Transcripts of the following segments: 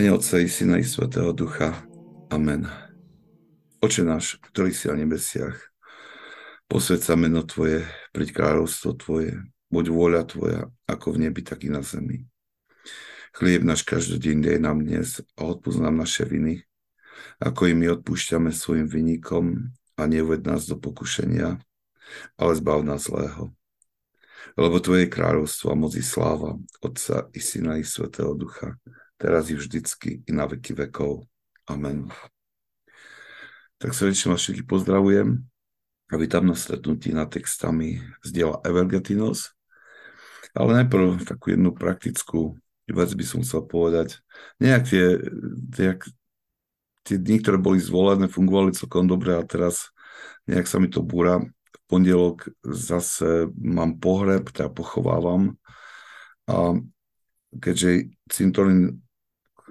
Mene Otca i Syna i Svetého Ducha. Amen. Oče náš, ktorý si na nebesiach, posved sa meno Tvoje, priď kráľovstvo Tvoje, buď vôľa Tvoja, ako v nebi, tak i na zemi. Chlieb náš každodeň dej nám dnes a odpúsť nám naše viny, ako i my odpúšťame svojim vynikom a neuved nás do pokušenia, ale zbav nás zlého. Lebo Tvoje kráľovstvo a moc i sláva, Otca i Syna i Svetého Ducha, teraz i vždycky, i na veky vekov. Amen. Tak srdečne vás všetky pozdravujem a vítam na stretnutí na textami z diela Evergetinos. Ale najprv takú jednu praktickú vec by som chcel povedať. Nejak tie, tie, tie dni, ktoré boli zvolené, fungovali celkom dobre a teraz nejak sa mi to búra. V pondelok zase mám pohreb, teda pochovávam. A keďže cintorín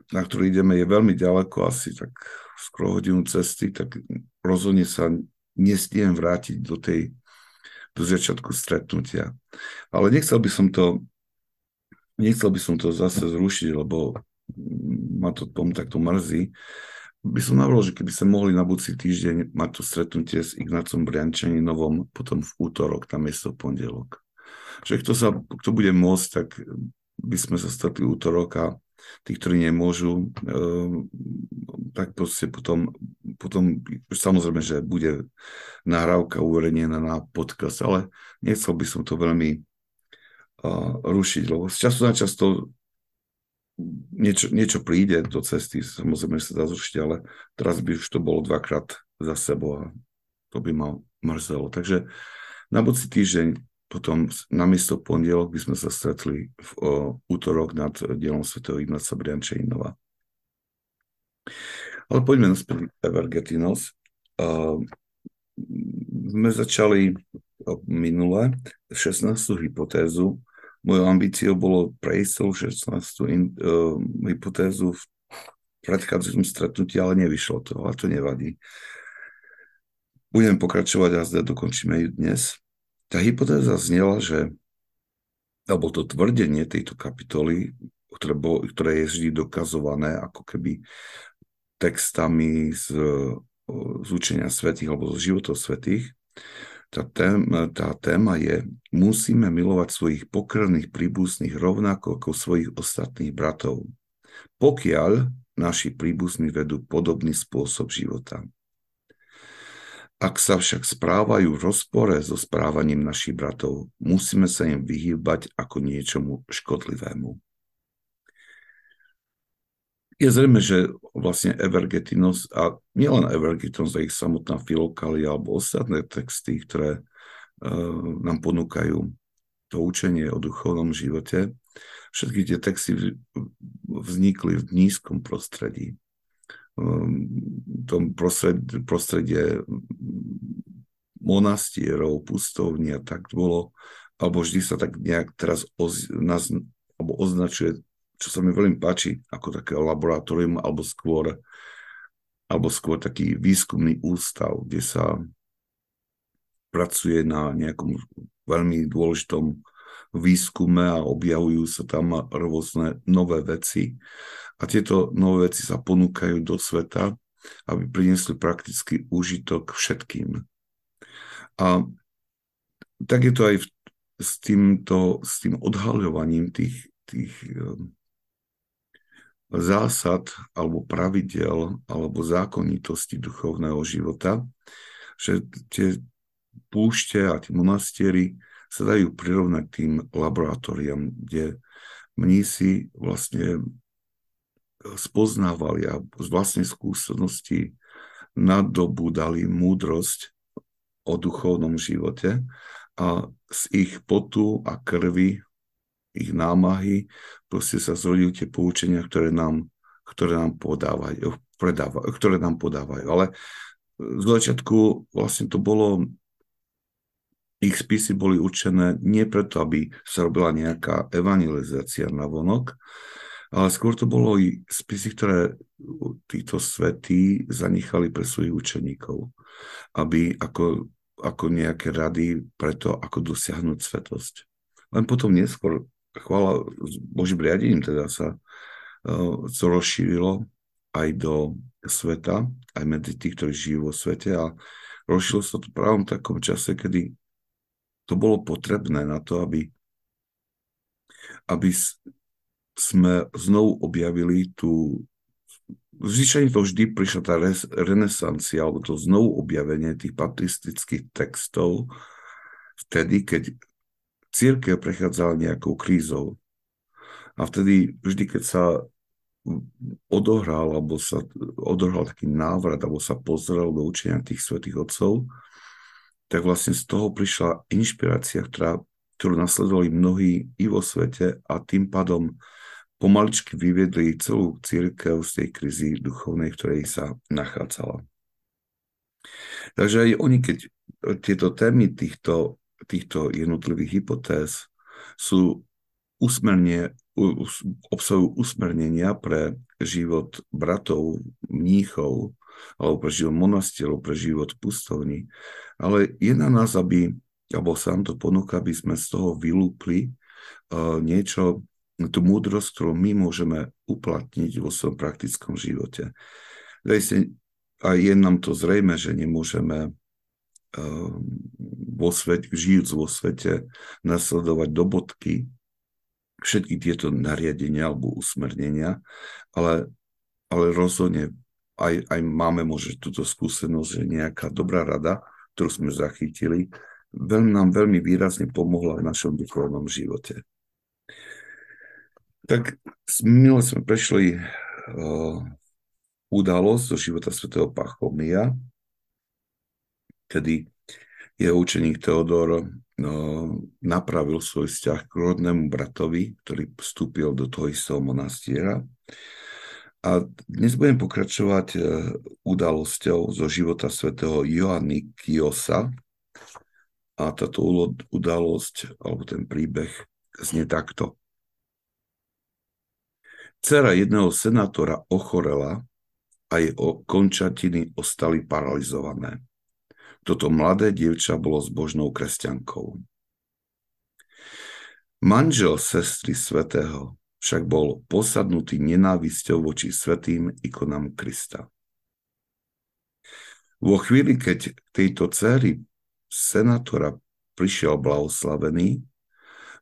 na ktorú ideme, je veľmi ďaleko, asi tak skoro hodinu cesty, tak rozhodne sa nestiem vrátiť do tej do začiatku stretnutia. Ale nechcel by som to nechcel by som to zase zrušiť, lebo ma to tom takto mrzí. By som navrhol, že keby sa mohli na budúci týždeň mať to stretnutie s Ignácom Briančaninovom potom v útorok, na miesto pondelok. Že kto, sa, kto bude môcť, tak by sme sa stretli útorok a tí, ktorí nemôžu, ehm, tak proste potom, potom samozrejme, že bude nahrávka uverejnená na podcast, ale nechcel by som to veľmi rušiť, lebo z času na čas to niečo, niečo príde do cesty, samozrejme, sa dá zrušiť, ale teraz by už to bolo dvakrát za sebou a to by ma mrzelo. Takže na budúci týždeň potom na miesto pondelok by sme sa stretli v o, útorok nad dielom svätého Ignáca Briančejnova. Ale poďme naspäť Evergetinos. Uh, sme začali minule 16. hypotézu. Mojou ambíciou bolo prejsť celú 16. In, uh, hypotézu v predchádzajúcom stretnutí, ale nevyšlo to, ale to nevadí. Budem pokračovať a zde dokončíme ju dnes. Tá hypotéza znela, že alebo to tvrdenie tejto kapitoly, ktoré, bolo, ktoré je vždy dokazované ako keby textami z, z učenia svetých alebo z životov svetých, tá téma, tá téma je, musíme milovať svojich pokrvných príbuzných rovnako ako svojich ostatných bratov, pokiaľ naši príbuzní vedú podobný spôsob života. Ak sa však správajú v rozpore so správaním našich bratov, musíme sa im vyhýbať ako niečomu škodlivému. Je zrejme, že vlastne Evergetinos a nielen Evergetinos, ale ich samotná filokalia alebo ostatné texty, ktoré uh, nám ponúkajú to učenie o duchovnom živote, všetky tie texty vznikli v nízkom prostredí tom prostredie, prostredie monastierov, pustovní a tak bolo, alebo vždy sa tak nejak teraz oz, nás, alebo označuje, čo sa mi veľmi páči, ako také laboratórium, alebo skôr, alebo skôr taký výskumný ústav, kde sa pracuje na nejakom veľmi dôležitom výskume a objavujú sa tam rôzne nové veci a tieto nové veci sa ponúkajú do sveta, aby priniesli praktický úžitok všetkým. A tak je to aj v, s, týmto, s tým odhaľovaním tých, tých um, zásad alebo pravidel alebo zákonitosti duchovného života, že tie púšte a tie monastiery sa dajú prirovnať tým laboratóriám, kde mnísi vlastne spoznávali a z vlastnej skúsenosti dali múdrosť o duchovnom živote a z ich potu a krvi, ich námahy, proste sa zrodili tie poučenia, ktoré nám, ktoré nám podávajú, predávajú, ktoré nám podávajú. Ale z začiatku vlastne to bolo, ich spisy boli určené nie preto, aby sa robila nejaká evangelizácia na vonok, ale skôr to bolo i spisy, ktoré títo svetí zanechali pre svojich učeníkov, aby ako, ako nejaké rady pre to, ako dosiahnuť svetosť. Len potom neskôr, chvála Božím riadením teda sa to rozšírilo aj do sveta, aj medzi tých, ktorí žijú vo svete a rozšírilo sa to právom takom čase, kedy to bolo potrebné na to, aby, aby sme znovu objavili tú Zvyčajne to vždy prišla tá renesancia, alebo to znovu objavenie tých patristických textov vtedy, keď církev prechádzala nejakou krízou. A vtedy, vždy, keď sa odohral, alebo sa odohral taký návrat, alebo sa pozrel do učenia tých svätých otcov, tak vlastne z toho prišla inšpirácia, ktorá, ktorú nasledovali mnohí i vo svete a tým pádom pomaličky vyviedli celú církev z tej krízy duchovnej, v ktorej sa nachádzala. Takže aj oni, keď tieto témy týchto, týchto jednotlivých hypotéz sú usmerne, obsahujú usmernenia pre život bratov, mníchov, alebo pre život monastierov, pre život pustovní. Ale je na nás, aby, alebo sa nám to ponúka, aby sme z toho vylúpli uh, niečo, tú múdrosť, ktorú my môžeme uplatniť vo svojom praktickom živote. A je nám to zrejme, že nemôžeme ehm, vo svete, žijúc vo svete, nasledovať do bodky všetky tieto nariadenia alebo usmernenia, ale, ale rozhodne aj, aj máme možno túto skúsenosť, že nejaká dobrá rada, ktorú sme zachytili, veľmi, nám veľmi výrazne pomohla v našom duchovnom živote. Tak minule sme prešli uh, udalosť zo života svätého Pachomia, kedy jeho učeník Teodor uh, napravil svoj vzťah k rodnému bratovi, ktorý vstúpil do toho istého monastiera. A dnes budem pokračovať uh, udalosťou zo života svätého Joanny Kiosa. A táto udalosť, alebo ten príbeh, znie takto. Cera jedného senátora ochorela a jej končatiny ostali paralizované. Toto mladé dievča bolo zbožnou kresťankou. Manžel sestry svetého však bol posadnutý nenávisťou voči svetým ikonám Krista. Vo chvíli, keď tejto céry senátora prišiel blahoslavený,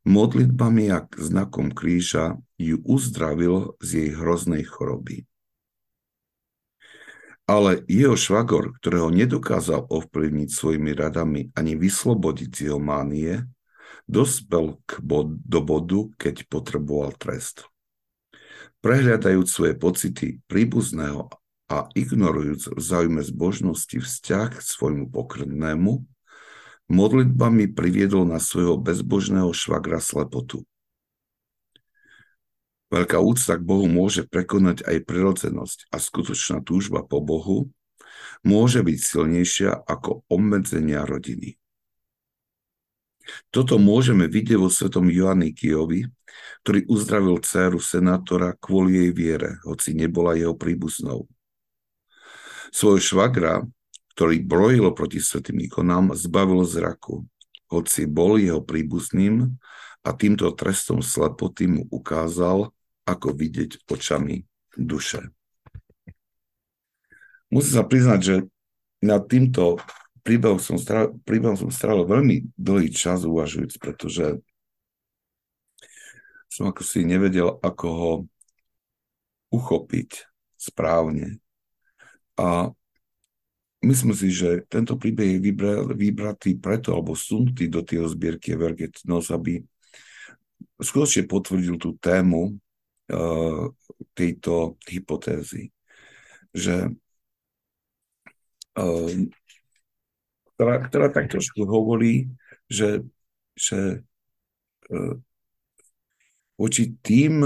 modlitbami a znakom kríža ju uzdravil z jej hroznej choroby. Ale jeho švagor, ktorého nedokázal ovplyvniť svojimi radami ani vyslobodiť z jeho mánie, dospel k bod, do bodu, keď potreboval trest. Prehľadajúc svoje pocity príbuzného a ignorujúc v záujme zbožnosti vzťah k svojmu pokrvnému, modlitbami priviedol na svojho bezbožného švagra slepotu. Veľká úcta k Bohu môže prekonať aj prirodzenosť a skutočná túžba po Bohu môže byť silnejšia ako obmedzenia rodiny. Toto môžeme vidieť vo svetom Joannikijovi, ktorý uzdravil dceru senátora kvôli jej viere, hoci nebola jeho príbuznou. Svojho švagra ktorý brojil proti svetým ikonám, zbavil zraku, hoci bol jeho príbuzným a týmto trestom slepoty mu ukázal, ako vidieť očami duše. Musím sa priznať, že nad týmto príbehom som, strávil, som strávil veľmi dlhý čas uvažujúc, pretože som ako si nevedel, ako ho uchopiť správne. A myslím si, že tento príbeh je vybratý preto, alebo sunutý do tého zbierky Everget Nos, aby skutočne potvrdil tú tému uh, tejto hypotézy, že uh, ktorá, ktorá tak trošku hovorí, že, že uh, voči tým,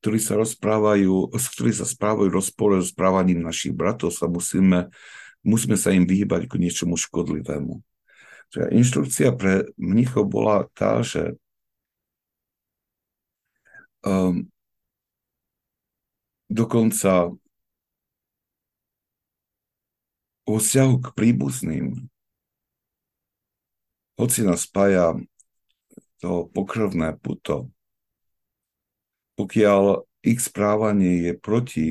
ktorí sa rozprávajú, ktorí sa správajú rozpore s správaním našich bratov, sa musíme, musíme sa im vyhýbať k niečomu škodlivému. Čiže inštrukcia pre mnichov bola tá, že um, dokonca vo vzťahu k príbuzným, hoci nás spája to pokrvné puto, pokiaľ ich správanie je proti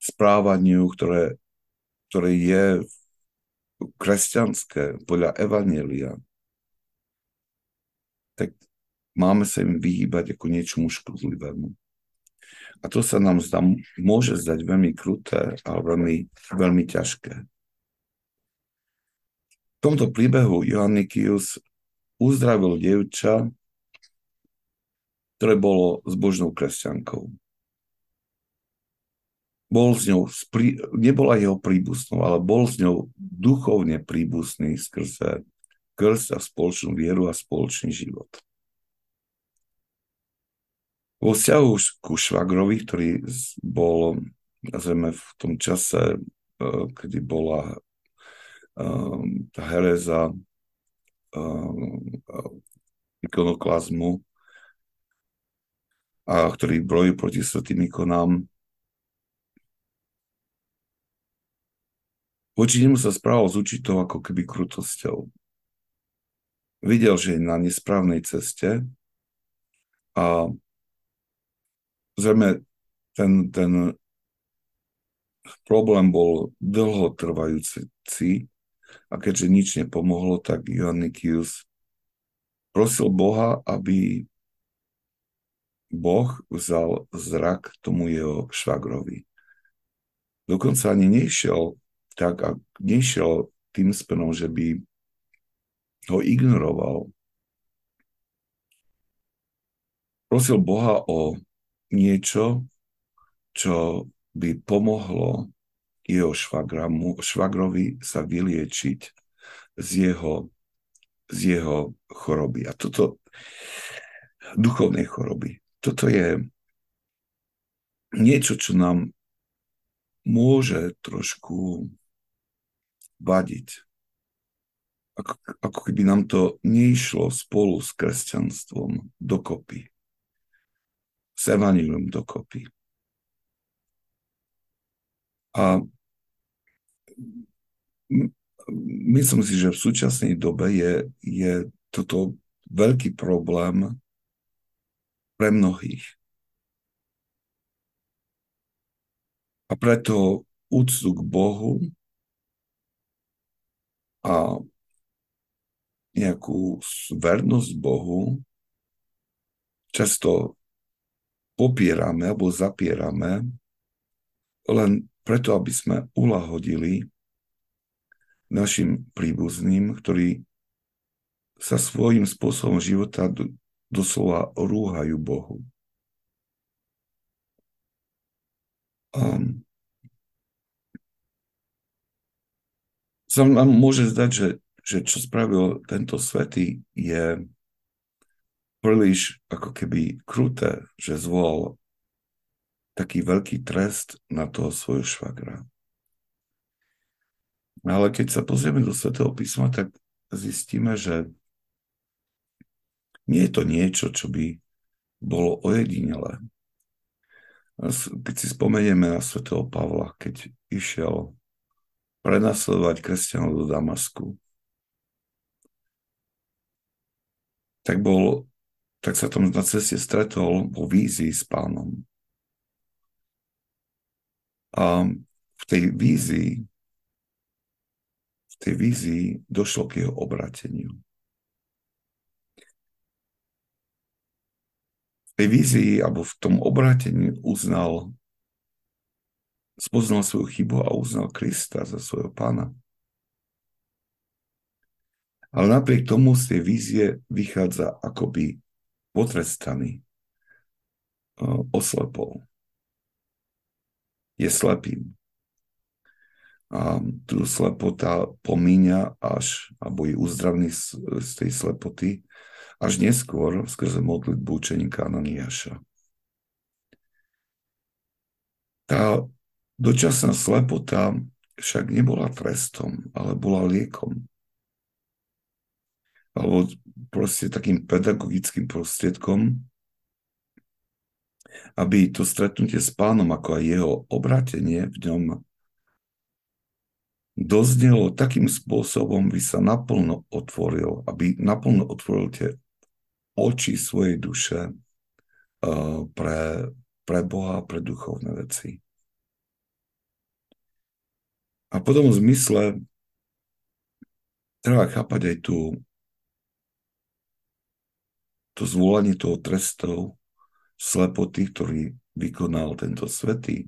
správaniu, ktoré, ktoré je kresťanské podľa Evanelia, tak máme sa im vyhýbať ako niečomu škodlivému. A to sa nám zdá, môže zdať veľmi kruté, ale veľmi, veľmi ťažké. V tomto príbehu Joannikius uzdravil dievča, ktoré bolo zbožnou kresťankou. Bol s ňou, nebola jeho príbuznou, ale bol s ňou duchovne príbuzný skrze krst a spoločnú vieru a spoločný život. Vo vzťahu ku švagrovi, ktorý bol nazveme v tom čase, e, kedy bola um, tá hereza um, ikonoklazmu, a ktorý brojí proti svetým ikonám. Voči nemu sa správal s určitou ako keby krutosťou. Videl, že je na nesprávnej ceste a zrejme ten, ten problém bol dlhotrvajúci a keďže nič nepomohlo, tak Ioannikius prosil Boha, aby Boh vzal zrak tomu jeho švagrovi. Dokonca ani nešiel tak a nešiel tým spenom, že by ho ignoroval. Prosil Boha o niečo, čo by pomohlo jeho švagramu, švagrovi sa vyliečiť z jeho, z jeho choroby. A toto duchovnej choroby. Toto je niečo, čo nám môže trošku vadiť. Ako, ako keby nám to neišlo spolu s kresťanstvom dokopy. S evanilium dokopy. A myslím si, že v súčasnej dobe je, je toto veľký problém pre mnohých. A preto úctu k Bohu a nejakú vernosť Bohu často popierame alebo zapierame len preto, aby sme ulahodili našim príbuzným, ktorí sa svojím spôsobom života doslova rúhajú Bohu. Um, sa nám môže zdať, že, že čo spravil tento svetý je príliš ako keby kruté, že zvolal taký veľký trest na toho svojho švagra. Ale keď sa pozrieme do Svetého písma, tak zistíme, že nie je to niečo, čo by bolo ojedinelé. Keď si spomenieme na svätého Pavla, keď išiel prenasledovať kresťanov do Damasku, tak, bol, tak sa tam na ceste stretol vo vízii s pánom. A v tej vízii v tej vízii došlo k jeho obrateniu. Tej vízii alebo v tom obrátení uznal, spoznal svoju chybu a uznal Krista za svojho pána. Ale napriek tomu z tej vízie vychádza akoby potrestaný, e, oslepol. Je slepým. A tu slepota pomíňa až, alebo je uzdravný z, z tej slepoty, až neskôr skrze modlitbu učeníka Ananiáša. Tá dočasná slepota však nebola trestom, ale bola liekom. Alebo proste takým pedagogickým prostriedkom, aby to stretnutie s pánom, ako aj jeho obratenie v ňom doznelo takým spôsobom, by sa naplno otvoril, aby naplno otvoril tie oči svojej duše pre, pre Boha, pre duchovné veci. A v potom zmysle treba chápať aj tú, to zvolanie toho trestov slepoty, ktorý vykonal tento svetý.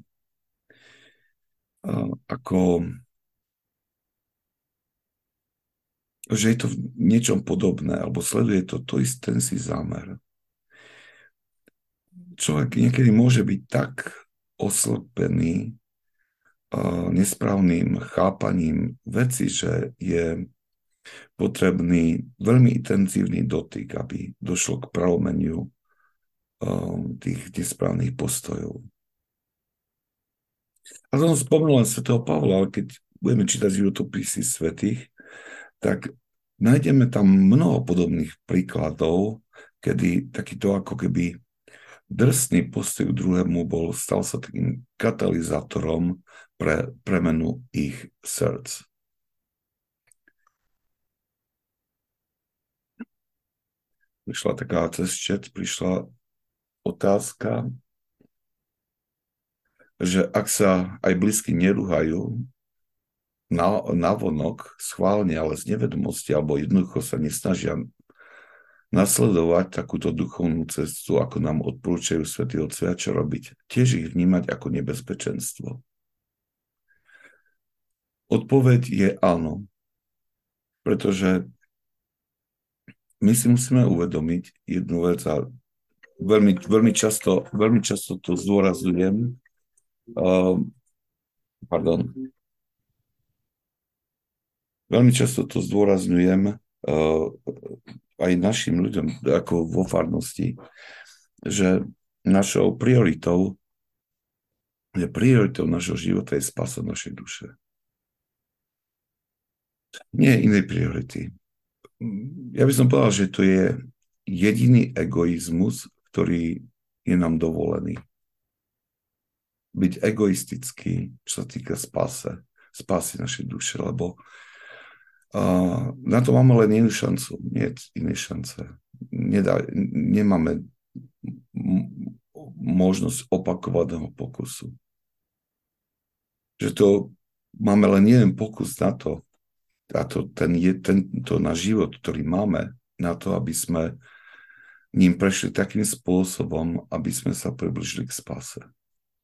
Ako že je to v niečom podobné, alebo sleduje to, to isté, ten si zámer. Človek niekedy môže byť tak oslepený nesprávnym chápaním veci, že je potrebný veľmi intenzívny dotyk, aby došlo k prelomeniu uh, tých nesprávnych postojov. A som spomenul len svätého Pavla, ale keď budeme čítať životopisy svetých, tak nájdeme tam mnoho podobných príkladov, kedy takýto ako keby drsný postoj druhému bol, stal sa takým katalizátorom pre premenu ich srdc. Prišla taká cez čet, prišla otázka, že ak sa aj blízky neruhajú, na, navonok schválne, ale z nevedomosti alebo jednoducho sa nesnažia nasledovať takúto duchovnú cestu, ako nám odporúčajú svätí Otcovia, čo robiť. Tiež ich vnímať ako nebezpečenstvo. Odpoveď je áno. Pretože my si musíme uvedomiť jednu vec a veľmi, veľmi, často, veľmi často to zdôrazňujem. Uh, pardon, Veľmi často to zdôrazňujem uh, aj našim ľuďom, ako vo farnosti, že našou prioritou je prioritou našho života je spasa našej duše. Nie inej priority. Ja by som povedal, že to je jediný egoizmus, ktorý je nám dovolený. Byť egoistický, čo sa týka spase, spásy našej duše, lebo na to máme len jednu šancu, nie iné šance. Nedá, nemáme možnosť opakovaného pokusu. Že to máme len jeden pokus na to, a to, ten je tento náš život, ktorý máme, na to, aby sme ním prešli takým spôsobom, aby sme sa približili k spase.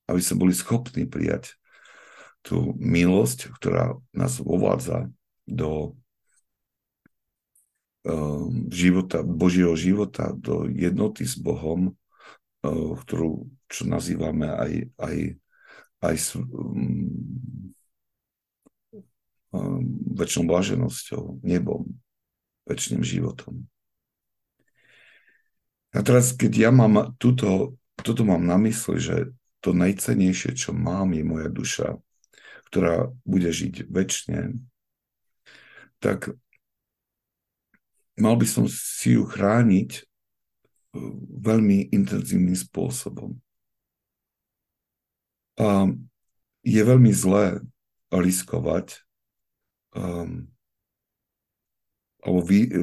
Aby sme boli schopní prijať tú milosť, ktorá nás uvádza do Ehm, života, Božieho života, do jednoty s Bohom, ehm, ktorú, čo nazývame aj, aj, aj s um, um, väčšnou blaženosťou, nebom, väčšným životom. A teraz, keď ja mám túto, toto mám na mysli, že to najcenejšie, čo mám, je moja duša, ktorá bude žiť väčšine, tak mal by som si ju chrániť e, veľmi intenzívnym spôsobom. A je veľmi zlé riskovať um, alebo vy, e,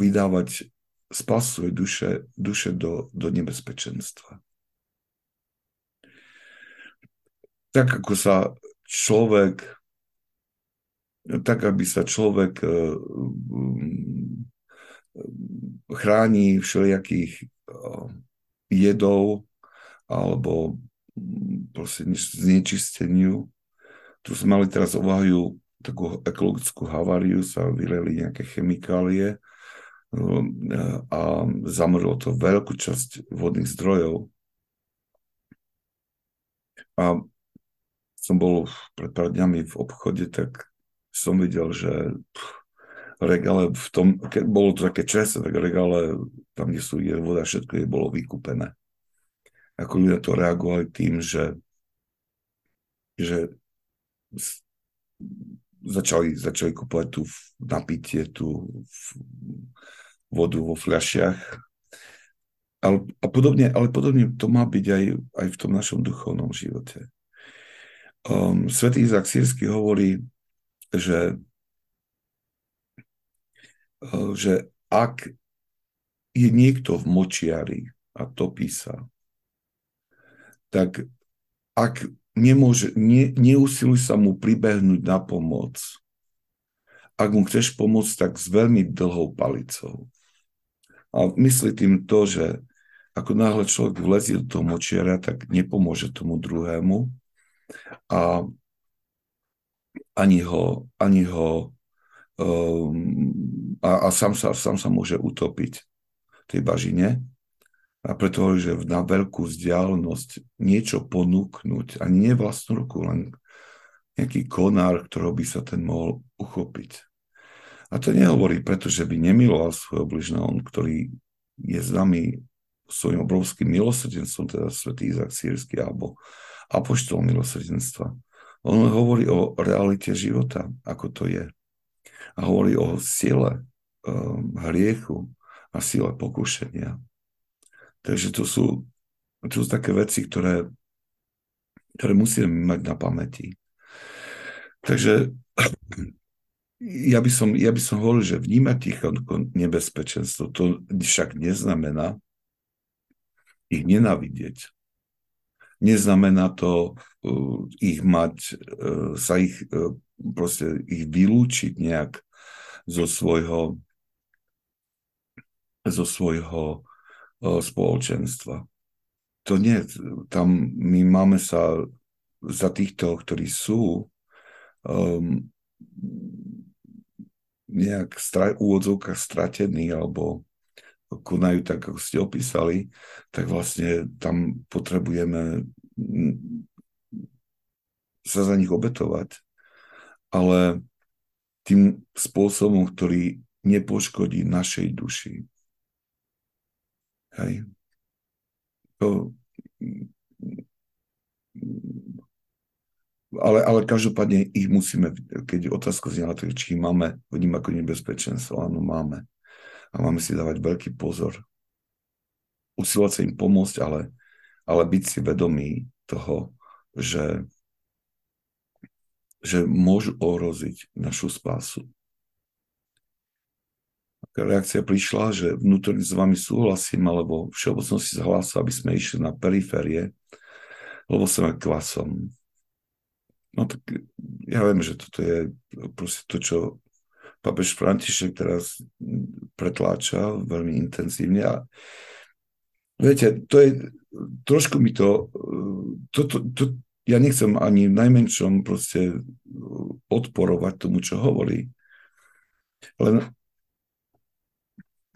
vydávať spas svojej duše, duše do, do nebezpečenstva. Tak ako sa človek tak, aby sa človek e, chráni všelijakých e, jedov alebo proste znečisteniu. Tu sme mali teraz ovahujú takú ekologickú haváriu, sa vyleli nejaké chemikálie e, a zamrlo to veľkú časť vodných zdrojov. A som bol pred pár dňami v obchode, tak som videl, že regále v tom, keď bolo to také čase, tak regále tam, kde sú je voda, všetko je bolo vykúpené. Ako ľudia to reagovali tým, že, že začali, začali kúpovať tú napitie, tú vodu vo fľašiach. Ale, a podobne, ale podobne to má byť aj, aj v tom našom duchovnom živote. Um, Svetý Izak Sírsky hovorí, že, eh, že ak je niekto v močiari, a topí sa, tak ak nemôže, ne, neusiluj sa mu pribehnúť na pomoc, ak mu chceš pomôcť, tak s veľmi dlhou palicou. A myslí tým to, že ako náhle človek vlezie do toho močiara, tak nepomôže tomu druhému a ani ho, ani ho um, a, a sám, sa, sám sa môže utopiť v tej bažine. A preto že na veľkú vzdialenosť niečo ponúknuť, ani nie vlastnú ruku, len nejaký konár, ktorého by sa ten mohol uchopiť. A to nehovorí, pretože by nemiloval svojho bližného, on, ktorý je známy svojim obrovským milosrdenstvom, teda svätý Izak Sírsky alebo apoštol milosrdenstva. On hovorí o realite života, ako to je. A hovorí o sile um, hriechu a sile pokušenia. Takže to sú, to sú také veci, ktoré, ktoré musíme mať na pamäti. Takže ja by som, ja by som hovoril, že vnímať ticho nebezpečenstvo, to však neznamená ich nenávidieť. Neznamená to uh, ich mať, uh, sa ich, uh, proste ich vylúčiť nejak zo svojho zo svojho spoločenstva. To nie, tam my máme sa za týchto, ktorí sú um, nejak stra- úvodzovkách stratení alebo konajú tak, ako ste opísali, tak vlastne tam potrebujeme sa za nich obetovať. Ale tým spôsobom, ktorý nepoškodí našej duši. Hej. To, ale, ale každopádne ich musíme, keď otázka znela, tak či ich máme vnímať ako nebezpečenstvo, áno, máme. A máme si dávať veľký pozor. Usilovať sa im pomôcť, ale, ale byť si vedomí toho, že, že môžu ohroziť našu spásu. Reakcia prišla, že vnútorne s vami súhlasím, alebo všeobecnosti zhlásil, aby sme išli na periférie, lebo sme klasom No tak ja viem, že toto je proste to, čo papež František teraz pretláča veľmi intenzívne a viete, to je, trošku mi to, to, to, to ja nechcem ani v najmenšom proste odporovať tomu, čo hovorí. Len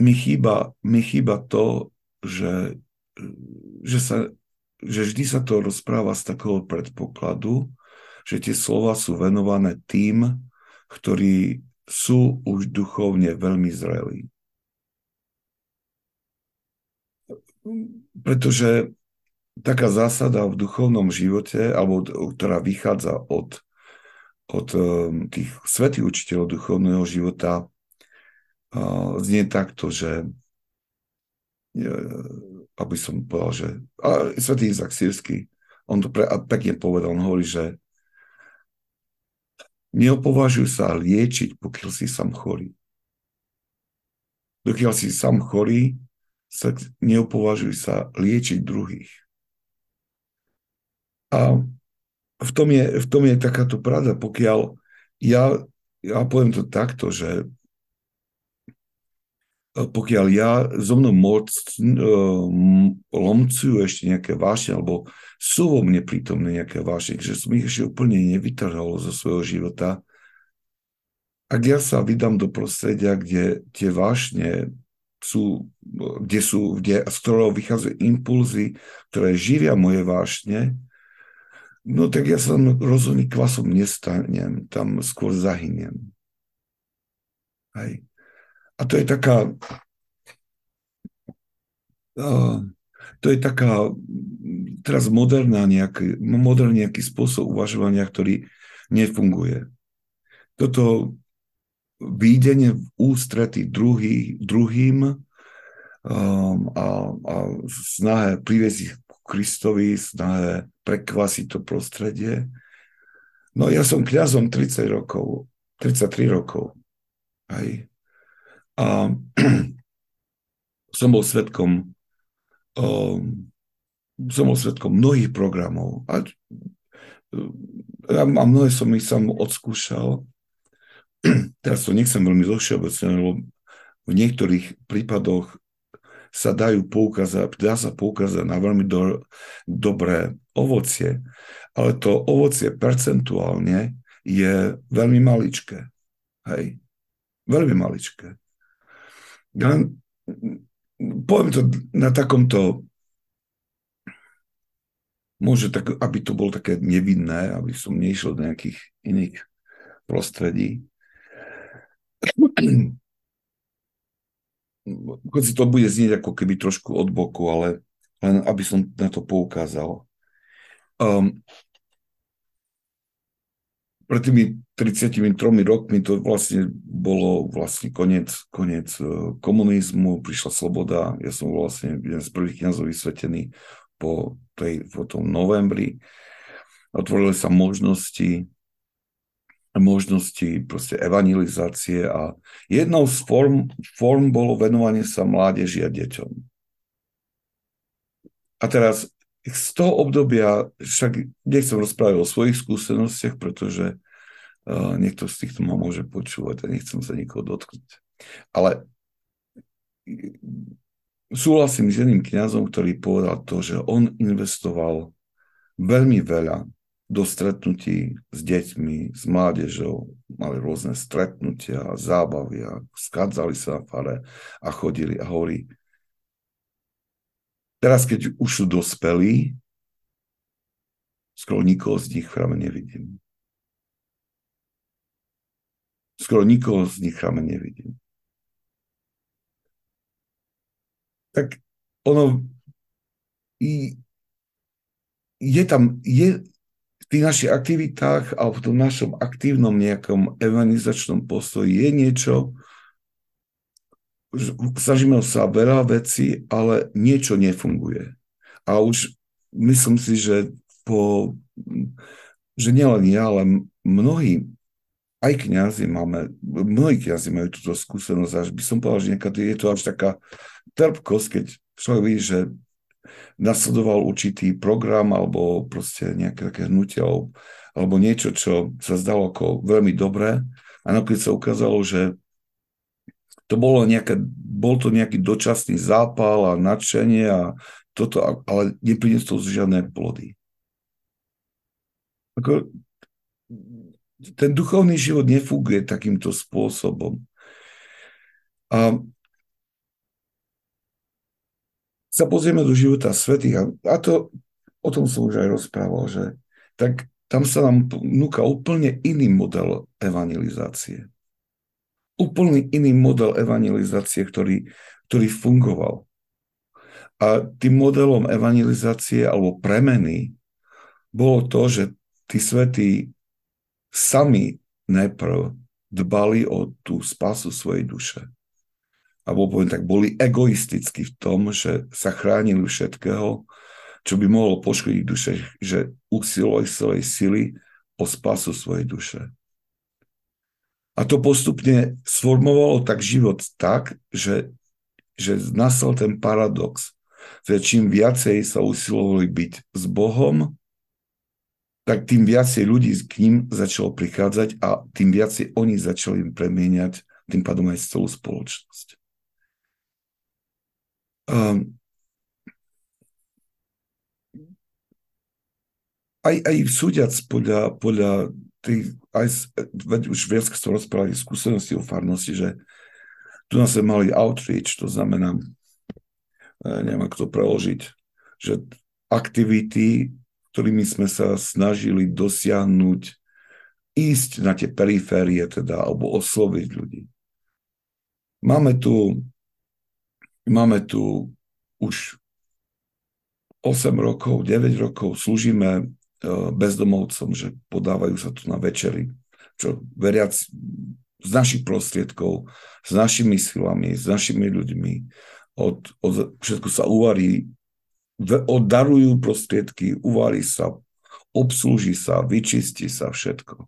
mi chýba, mi chýba to, že, že, sa, že vždy sa to rozpráva z takého predpokladu, že tie slova sú venované tým, ktorí sú už duchovne veľmi zrelí. Pretože taká zásada v duchovnom živote, alebo ktorá vychádza od, od um, tých svetých učiteľov duchovného života, znie takto, že aby som povedal, že a svetý Izak Sírsky, on to pre, a pekne povedal, on hovorí, že Neopovažuj sa liečiť, pokiaľ si sám chorý. Dokiaľ si sám chorý, sa neopovažuj sa liečiť druhých. A v tom je, v tom je takáto pravda, pokiaľ ja, ja poviem to takto, že pokiaľ ja zo mnou moc um, lomcujú ešte nejaké vášne, alebo sú vo mne prítomné nejaké vášne, že som ich ešte úplne nevytrhol zo svojho života, ak ja sa vydám do prostredia, kde tie vášne sú, kde sú, kde, z ktorého vychádzajú impulzy, ktoré živia moje vášne, no tak ja sa tam rozhodne kvasom nestanem, tam skôr zahyniem. Hej. A to je taká, uh, to je taká teraz moderná nejaký, moderný nejaký spôsob uvažovania, ktorý nefunguje. Toto výdenie v ústrety druhý, druhým um, a, a snahe priviesť ich k Kristovi, snahe prekvasiť to prostredie. No ja som kňazom 30 rokov, 33 rokov. Aj. A som bol svetkom um, som bol svetkom mnohých programov a, a mnohé som ich sám odskúšal. Teraz to nechcem veľmi zovšeobecne, lebo v niektorých prípadoch sa dajú poukázať, dá sa poukázať na veľmi do, dobré ovocie, ale to ovocie percentuálne je veľmi maličké. Hej. Veľmi maličké. Len, poviem to na takomto môže tak, aby to bolo také nevinné, aby som nešiel do nejakých iných prostredí. Hoci to bude znieť ako keby trošku od boku, ale len aby som na to poukázal. Um, pred tými 33 rokmi to vlastne bolo vlastne koniec, koniec e, komunizmu, prišla sloboda, ja som vlastne jeden z prvých kniazov vysvetený po, tej, po tom novembri. Otvorili sa možnosti možnosti proste evangelizácie a jednou z form, form bolo venovanie sa mládeži a deťom. A teraz z toho obdobia, však nechcem rozprávať o svojich skúsenostiach, pretože uh, niekto z týchto ma môže počúvať a nechcem sa nikoho dotknúť. Ale súhlasím s jedným kňazom, ktorý povedal to, že on investoval veľmi veľa do stretnutí s deťmi, s mládežou, mali rôzne stretnutia, zábavy a skádzali sa na fare a chodili a hovorí, teraz keď už sú dospelí, skoro nikoho z nich v chrame nevidím. Skoro nikoho z nich v chrame nevidím. tak ono je tam, je v tých našich aktivitách a v tom našom aktívnom nejakom evangelizačnom postoji je niečo, snažíme sa veľa vecí, ale niečo nefunguje. A už myslím si, že po, že nielen ja, ale mnohí, aj kňazi máme, mnohí kňazi majú túto skúsenosť, až by som povedal, že niekedy je to až taká trpkosť, keď človek vidí, že nasledoval určitý program alebo proste nejaké také hnutie alebo niečo, čo sa zdalo ako veľmi dobré a nakoniec sa ukázalo, že to bolo nejaké, bol to nejaký dočasný zápal a nadšenie a toto, ale neprinieslo žiadne plody. Ako, ten duchovný život nefunguje takýmto spôsobom. A sa pozrieme do života svetých, a, to, o tom som už aj rozprával, že tak tam sa nám núka úplne iný model evangelizácie. Úplne iný model evangelizácie, ktorý, ktorý fungoval. A tým modelom evangelizácie alebo premeny bolo to, že tí svetí sami najprv dbali o tú spasu svojej duše alebo poviem tak, boli egoistickí v tom, že sa chránili všetkého, čo by mohlo poškodiť duše, že usilovali celej sily o spasu svojej duše. A to postupne sformovalo tak život tak, že, že nastal ten paradox, že čím viacej sa usilovali byť s Bohom, tak tým viacej ľudí k ním začalo prichádzať a tým viacej oni začali im premieňať tým pádom aj celú spoločnosť. Um, aj, aj súdiac podľa, podľa tých, aj, už viac som rozprávali skúsenosti o farnosti, že tu nás sme mali outreach, to znamená, e, neviem ako to preložiť, že aktivity, ktorými sme sa snažili dosiahnuť, ísť na tie periférie teda, alebo osloviť ľudí. Máme tu Máme tu už 8 rokov, 9 rokov, slúžime e, bezdomovcom, že podávajú sa tu na večery, čo veriac z našich prostriedkov, s našimi silami, s našimi ľuďmi, od, od, všetko sa uvarí, oddarujú prostriedky, uvarí sa, obslúži sa, vyčistí sa všetko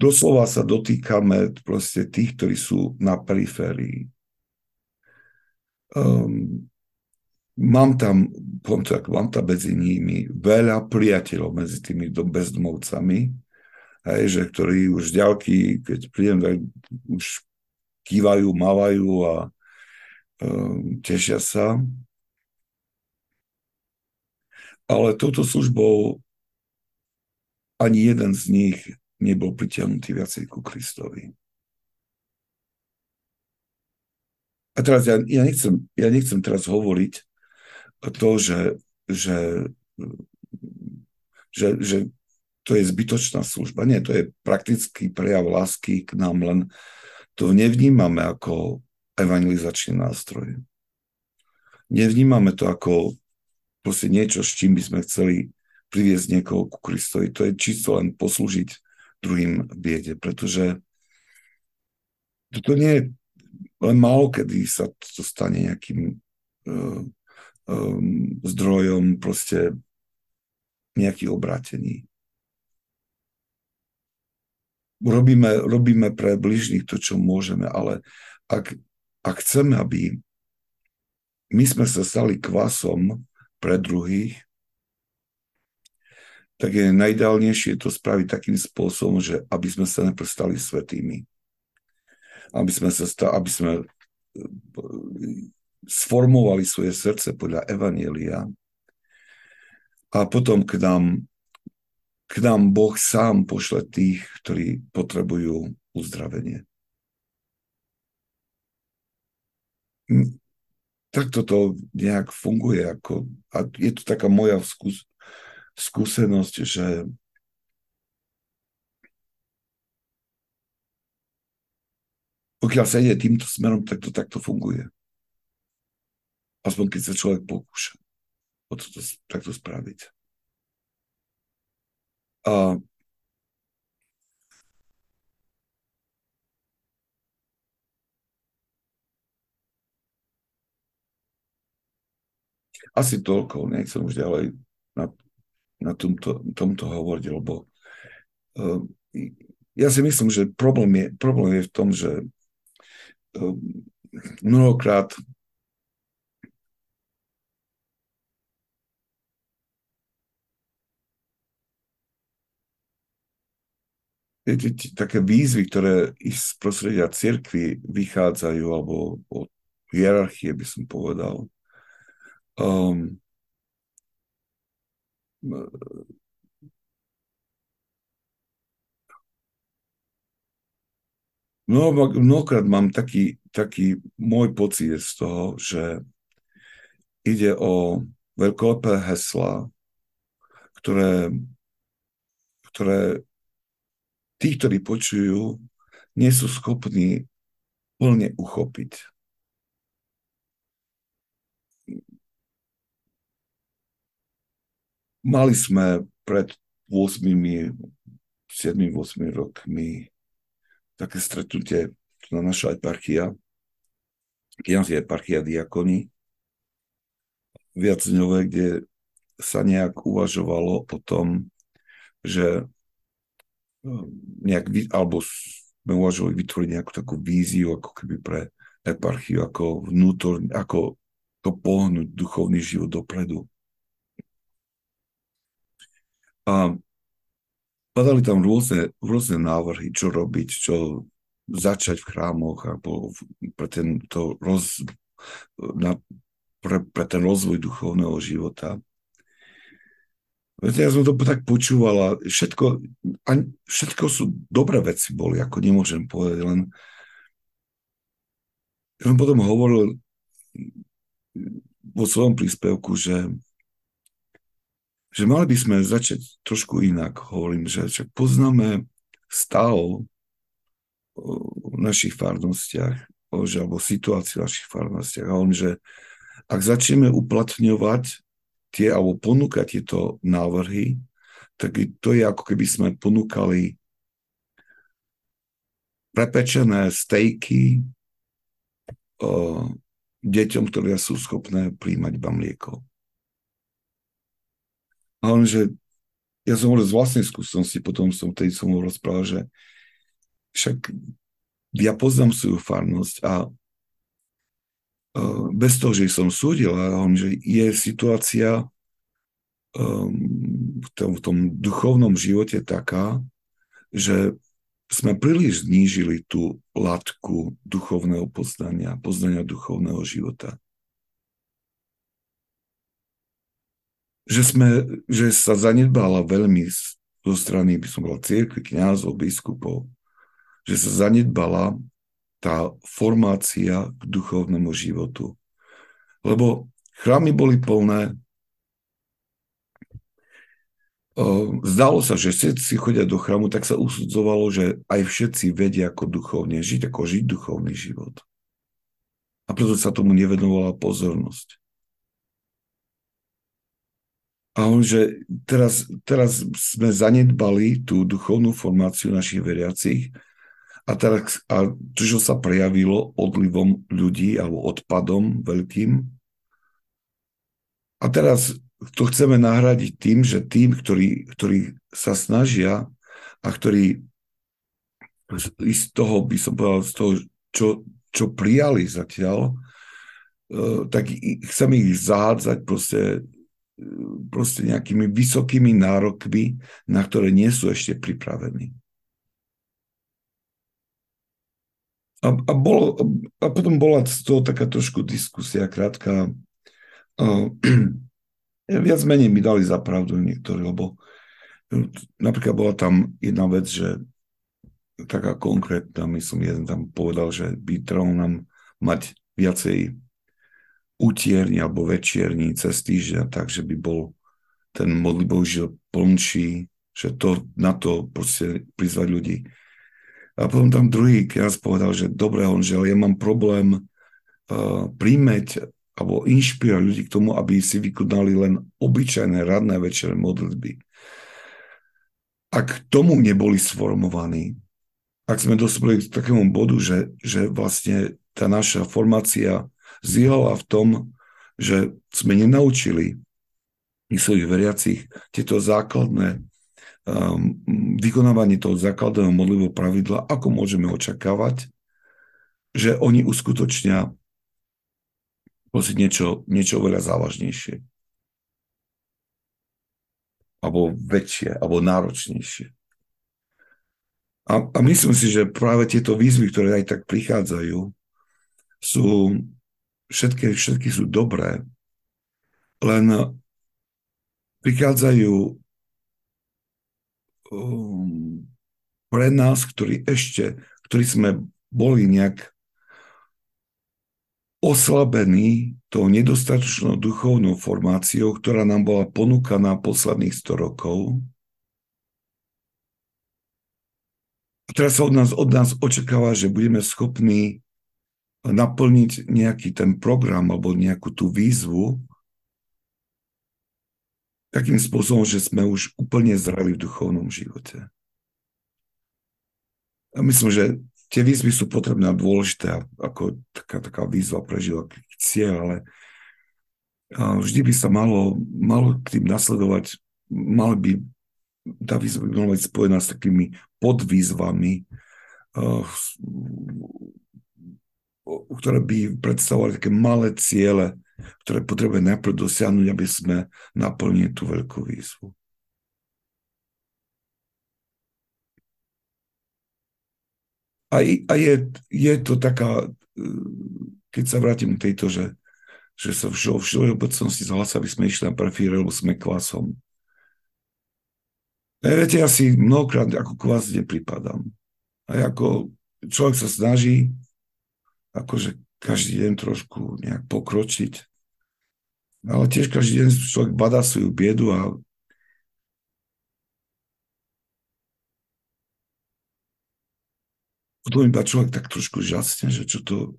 doslova sa dotýkame proste tých, ktorí sú na periférii. um, mám tam, tak, mám tam medzi nimi veľa priateľov medzi tými bezdomovcami, hej, že ktorí už ďalky, keď prídem, tak už kývajú, mávajú a um, tešia sa. Ale touto službou ani jeden z nich nebol pritiahnutý viacej ku Kristovi. A teraz ja, ja, nechcem, ja nechcem teraz hovoriť to, že, že, že, že to je zbytočná služba. Nie, to je praktický prejav lásky k nám, len to nevnímame ako evangelizačný nástroj. Nevnímame to ako proste niečo, s čím by sme chceli priviesť niekoho ku Kristovi. To je čisto len poslúžiť druhým biede, pretože toto nie je len málo kedy sa to stane nejakým uh, um, zdrojom proste nejakých obrátení. Robíme, robíme pre bližných to, čo môžeme, ale ak, ak chceme, aby my sme sa stali kvasom pre druhých, tak je najideálnejšie to spraviť takým spôsobom, že aby sme sa neprestali svetými aby sme, sa sta- aby sme e, sformovali svoje srdce podľa Evanielia a potom k nám, k nám Boh sám pošle tých, ktorí potrebujú uzdravenie. Takto to nejak funguje. Ako, a je to taká moja skús, skúsenosť, že Pokiaľ sa ide týmto smerom, tak to takto funguje. Aspoň keď sa človek pokúša o toto takto spraviť. A asi toľko, nechcem už ďalej na, tomto, tomto hovoriť, lebo uh, ja si myslím, že problém je, problém je v tom, že Ehm, mnohokrát také výzvy, ktoré z prostredia cirkvy vychádzajú, alebo od hierarchie by som povedal, um, Mnoho, mnohokrát mám taký, taký môj pocit z toho, že ide o veľkolepé hesla, ktoré, ktoré tí, ktorí počujú, nie sú schopní plne uchopiť. Mali sme pred 8, 7, 8 rokmi také stretnutie na naša eparchia, Kianská eparchia diakoni, viacňové, kde sa nejak uvažovalo o tom, že eh, nejak, alebo sme uvažovali vytvoriť nejakú takú víziu, ako keby pre eparchiu, ako vnútor, ako to pohnúť duchovný život dopredu. A padali tam rôzne, rôzne návrhy, čo robiť, čo začať v chrámoch alebo pre ten, to roz, na, pre, pre ten rozvoj duchovného života. Ja som to tak počúval a všetko, a všetko sú dobré veci boli, ako nemôžem povedať, len ja som potom hovoril vo svojom príspevku, že že mali by sme začať trošku inak. Hovorím, že však poznáme stav v našich farnostiach, alebo situáciu v našich farnostiach. Hovorím, že ak začneme uplatňovať tie, alebo ponúkať tieto návrhy, tak to je ako keby sme ponúkali prepečené stejky deťom, ktoré sú schopné príjmať iba mlieko. A on, že ja som hovoril z vlastnej skúsenosti, potom som tej som mu rozprával, že však ja poznám svoju farnosť a bez toho, že som súdil, ale on, že je situácia um, v, tom, v tom duchovnom živote taká, že sme príliš znížili tú latku duchovného poznania, poznania duchovného života. Že, sme, že sa zanedbala veľmi zo strany, by som bola církvy, kniazov, biskupov, že sa zanedbala tá formácia k duchovnému životu. Lebo chrámy boli plné, zdalo sa, že všetci chodia do chrámu, tak sa usudzovalo, že aj všetci vedia ako duchovne žiť, ako žiť duchovný život. A preto sa tomu nevenovala pozornosť. A on, že teraz, teraz sme zanedbali tú duchovnú formáciu našich veriacich a, teraz, a čo sa prejavilo odlivom ľudí alebo odpadom veľkým. A teraz to chceme nahradiť tým, že tým, ktorí, ktorí sa snažia a ktorí z toho, by som povedal, z toho, čo, čo prijali zatiaľ, e, tak chceme ich zahádzať proste, proste nejakými vysokými nárokmi, na ktoré nie sú ešte pripravení. A, a, bolo, a potom bola z toho taká trošku diskusia krátka. Uh, viac menej mi dali za pravdu niektorí, lebo napríklad bola tam jedna vec, že taká konkrétna, myslím, jeden tam povedal, že by trebalo nám mať viacej utierni alebo večierní cez týždeň, takže by bol ten modlitbový život plnší, že to, na to proste prizvať ľudí. A potom tam druhý kniaz povedal, že dobre, on, že ja mám problém uh, príjmeť alebo inšpirovať ľudí k tomu, aby si vykonali len obyčajné radné večerné modlitby. Ak tomu neboli sformovaní, ak sme dospeli k takému bodu, že, že vlastne tá naša formácia zlyhala v tom, že sme nenaučili svojich veriacich tieto základné um, vykonávanie toho základného modlivého pravidla, ako môžeme očakávať, že oni uskutočnia prosiť niečo, niečo oveľa závažnejšie. Alebo väčšie, alebo náročnejšie. A, a myslím si, že práve tieto výzvy, ktoré aj tak prichádzajú, sú všetky, všetky sú dobré, len prichádzajú Um, pre nás, ktorí ešte, ktorí sme boli nejak oslabení tou nedostatočnou duchovnou formáciou, ktorá nám bola ponúkaná posledných 100 rokov. A teraz sa od nás, od nás očakáva, že budeme schopní naplniť nejaký ten program alebo nejakú tú výzvu, takým spôsobom, že sme už úplne zrali v duchovnom živote. A myslím, že tie výzvy sú potrebné a dôležité ako taká, taká výzva pre život, cieľ, ale vždy by sa malo, malo k tým nasledovať, mali by tá výzva by mala byť spojená s takými podvýzvami, ktoré by predstavovali také malé ciele, ktoré potrebuje najprv dosiahnuť, aby sme naplnili tú veľkú výzvu. A, a je, je to taká, keď sa vrátim k tejto, že, že sa vo všeobecnosti zhlasa, aby sme išli na prefíre, lebo sme kvasom. A viete, ja si mnohokrát ako kvás nepripadám. A ako človek sa snaží akože každý deň trošku nejak pokročiť, ale tiež každý deň človek badá svoju biedu a potom iba človek tak trošku žasne, že čo to,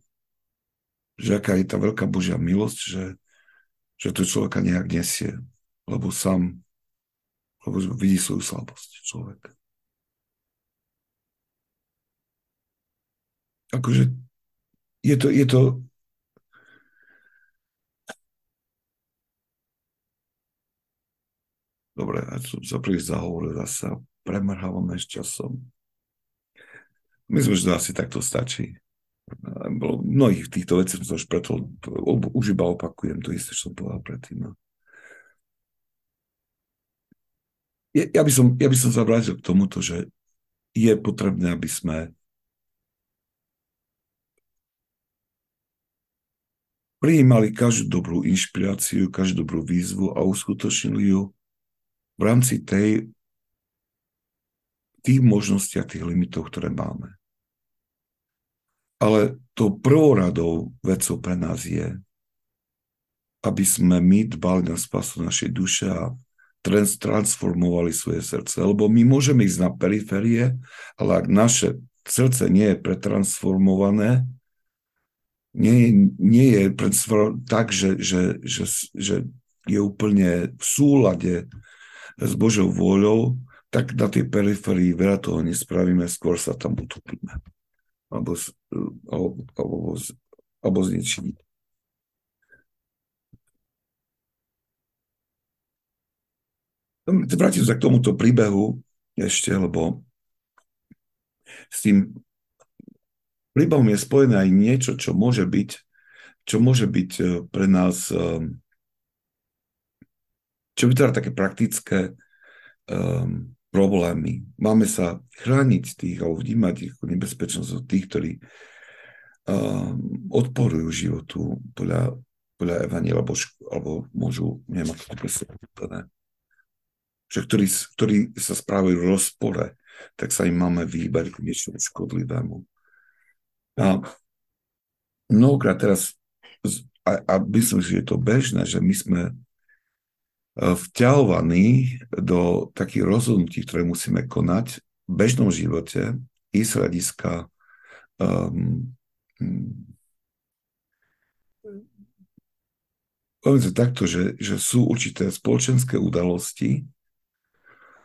že aká je tá veľká Božia milosť, že, že to človeka nejak nesie, lebo sám, lebo vidí svoju slabosť človek. Akože je to, je to Dobre, a som sa príliš zahovoril, zase premrhávame s časom. Myslím, že to asi takto stačí. mnohých týchto vecí som už preto, už iba opakujem to isté, čo som povedal predtým. No. Ja by som, ja by som zavrátil k tomuto, že je potrebné, aby sme prijímali každú dobrú inšpiráciu, každú dobrú výzvu a uskutočnili ju v rámci tej, tých možností a tých limitov, ktoré máme. Ale to prvoradou vecou pre nás je, aby sme my dbali na spasu našej duše a transformovali svoje srdce. Lebo my môžeme ísť na periférie, ale ak naše srdce nie je pretransformované, nie, nie je tak, že, že, že, že je úplne v súlade s Božou vôľou, tak na tej periférii veľa toho nespravíme, skôr sa tam utopíme. Alebo, alebo, alebo, alebo zničíme. Vrátim sa k tomuto príbehu ešte, lebo s tým príbehom je spojené aj niečo, čo môže byť, čo môže byť e, pre nás, e, čo vytvára také praktické um, problémy. Máme sa chrániť tých alebo vnímať ich nebezpečnosť od tých, ktorí um, odporujú životu podľa, podľa Evania, alebo, alebo môžu, neviem, ako to presne že ktorí, ktorí sa správajú v rozpore, tak sa im máme vyhýbať k niečomu škodlivému. A mnohokrát teraz, a, a myslím, že je to bežné, že my sme e, vťahovaní do takých rozhodnutí, ktoré musíme konať v bežnom živote i z hľadiska um, poviem to takto, že, že sú určité spoločenské udalosti,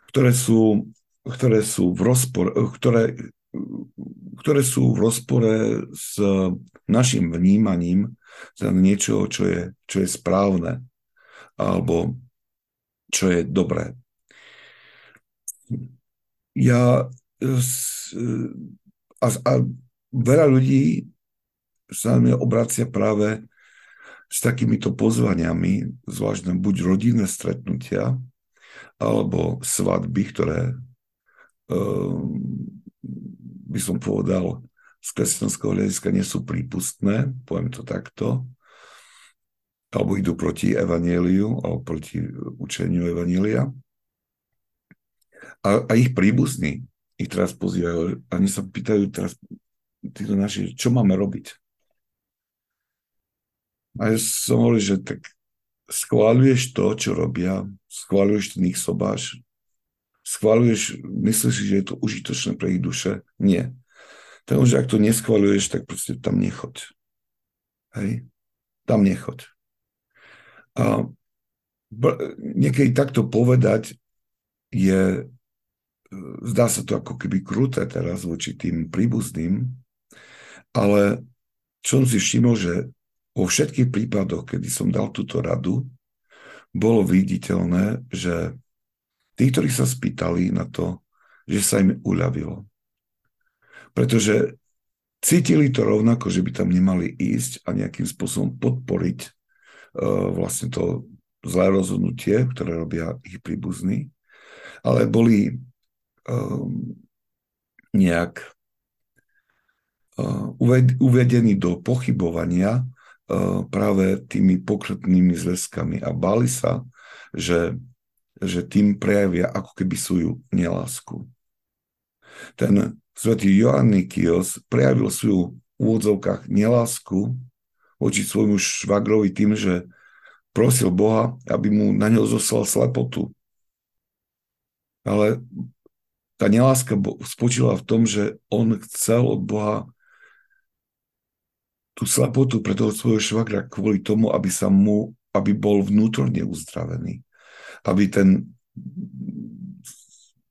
ktoré sú, ktoré sú v rozpore, ktoré, ktoré sú v rozpore s našim vnímaním za niečo, čo je, čo je správne alebo čo je dobré. Ja a, a veľa ľudí sa na mňa obracia práve s takýmito pozvaniami, zvlášť buď rodinné stretnutia, alebo svadby, ktoré um, by som povedal z kresťanského hľadiska nie sú prípustné, poviem to takto, alebo idú proti evaníliu, alebo proti učeniu evanília. A, a ich príbuzní ich teraz pozývajú, oni sa pýtajú teraz títo naši, čo máme robiť. A ja som hovoril, že tak schváľuješ to, čo robia, schváľuješ ten ich sobáš, schváľuješ, myslíš že je to užitočné pre ich duše? Nie. Takže ak to neschváľuješ, tak proste tam nechoď. Hej? Tam nechoď. A niekedy takto povedať je, zdá sa to ako keby kruté teraz voči tým príbuzným, ale čo som si všimol, že vo všetkých prípadoch, kedy som dal túto radu, bolo viditeľné, že tí, ktorí sa spýtali na to, že sa im uľavilo. Pretože cítili to rovnako, že by tam nemali ísť a nejakým spôsobom podporiť uh, vlastne to zlé rozhodnutie, ktoré robia ich príbuzní, ale boli um, nejak uh, uvedení do pochybovania Eh, práve tými pokrtnými zväzkami a báli sa, že, že tým prejavia ako keby svoju nelásku. Ten svätý Joannikios prejavil svoju v úvodzovkách nelásku voči svojmu švagrovi tým, že prosil Boha, aby mu na ňo zoslal slepotu. Ale tá neláska spočila v tom, že on chcel od Boha tú slepotu pre toho svojho švagra kvôli tomu, aby sa mu, aby bol vnútorne uzdravený. Aby ten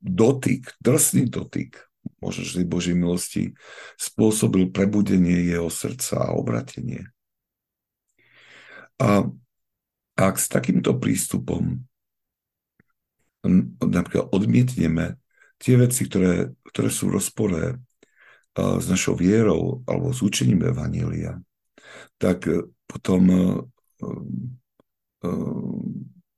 dotyk, drsný dotyk, možno, že Božej milosti, spôsobil prebudenie jeho srdca a obratenie. A ak s takýmto prístupom napríklad odmietneme tie veci, ktoré, ktoré sú v rozpore s našou vierou alebo s učením Evanília, tak potom,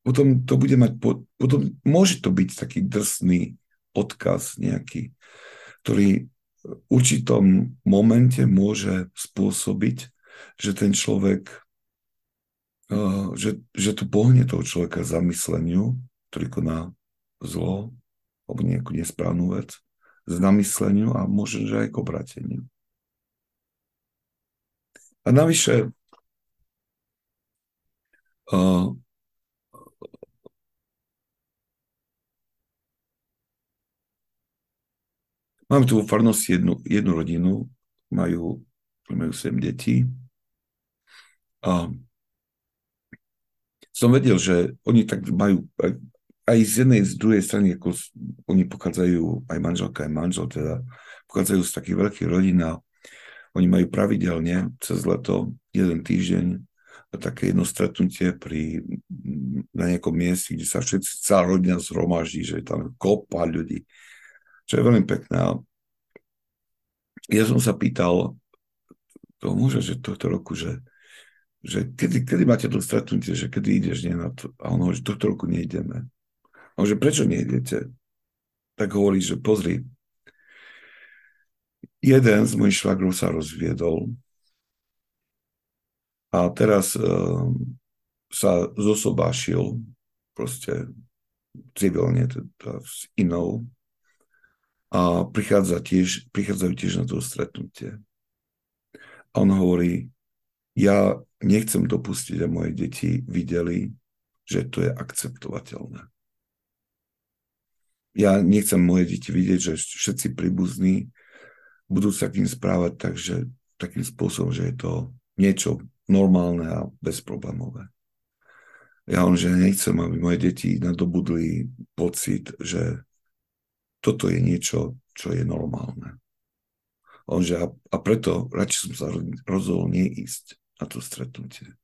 potom to bude mať, potom môže to byť taký drsný odkaz nejaký, ktorý v určitom momente môže spôsobiť, že ten človek, že, že to pohne toho človeka zamysleniu, ktorý koná zlo alebo nejakú nesprávnu vec, zamysleniu a možno, že aj k obrateniu. A navyše, Máme tu vo farnosti jednu, jednu rodinu, majú, majú 7 detí. A som vedel, že oni tak majú aj, aj z jednej, z druhej strany, ako oni pochádzajú, aj manželka, aj manžel, teda pochádzajú z takých veľkých rodín a oni majú pravidelne cez leto jeden týždeň také jedno stretnutie pri, na nejakom mieste, kde sa všetci, celá rodina zhromaždí, že je tam kopa ľudí čo je veľmi pekné. Ja som sa pýtal toho muža, že tohto roku, že, že kedy, kedy máte to stretnutie, že kedy ideš nie na to. A on hovorí, že tohto roku nejdeme. A že prečo nejdete? Tak hovorí, že pozri, jeden z mojich švagrov sa rozviedol a teraz uh, sa zosobášil proste civilne teda s inou a prichádza tiež, prichádzajú tiež na to stretnutie. A on hovorí, ja nechcem dopustiť, a moje deti videli, že to je akceptovateľné. Ja nechcem moje deti vidieť, že všetci príbuzní budú sa k ním správať takže, takým spôsobom, že je to niečo normálne a bezproblémové. Ja on, že nechcem, aby moje deti nadobudli pocit, že toto je niečo, čo je normálne. On, že a, a preto radšej som sa rozhodol neísť na to stretnutie.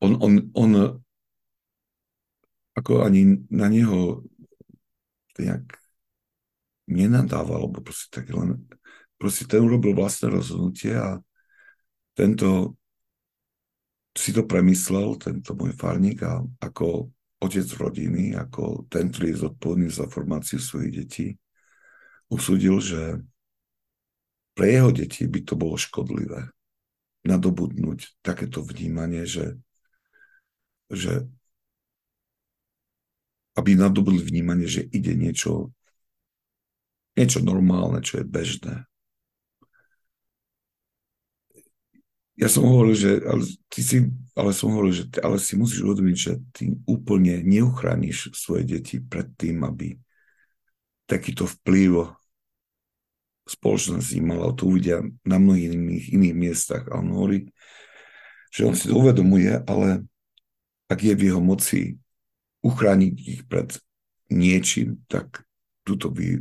On, on, on ako ani na neho nejak nenadával, alebo proste tak len, proste ten urobil vlastné rozhodnutie a tento si to premyslel, tento môj farník a ako otec rodiny, ako ten, ktorý je zodpovedný za formáciu svojich detí, usúdil, že pre jeho deti by to bolo škodlivé nadobudnúť takéto vnímanie, že, že aby nadobudli vnímanie, že ide niečo, niečo normálne, čo je bežné. Ja som hovoril, že ale, ty si, ale som hovoril, že ale si musíš uvedomiť, že ty úplne neuchrániš svoje deti pred tým, aby takýto vplyv spoločnosti mala. To uvidia na mnohých iných, iných miestach. A on hovorí, že on si to uvedomuje, ale ak je v jeho moci uchrániť ich pred niečím, tak túto vý,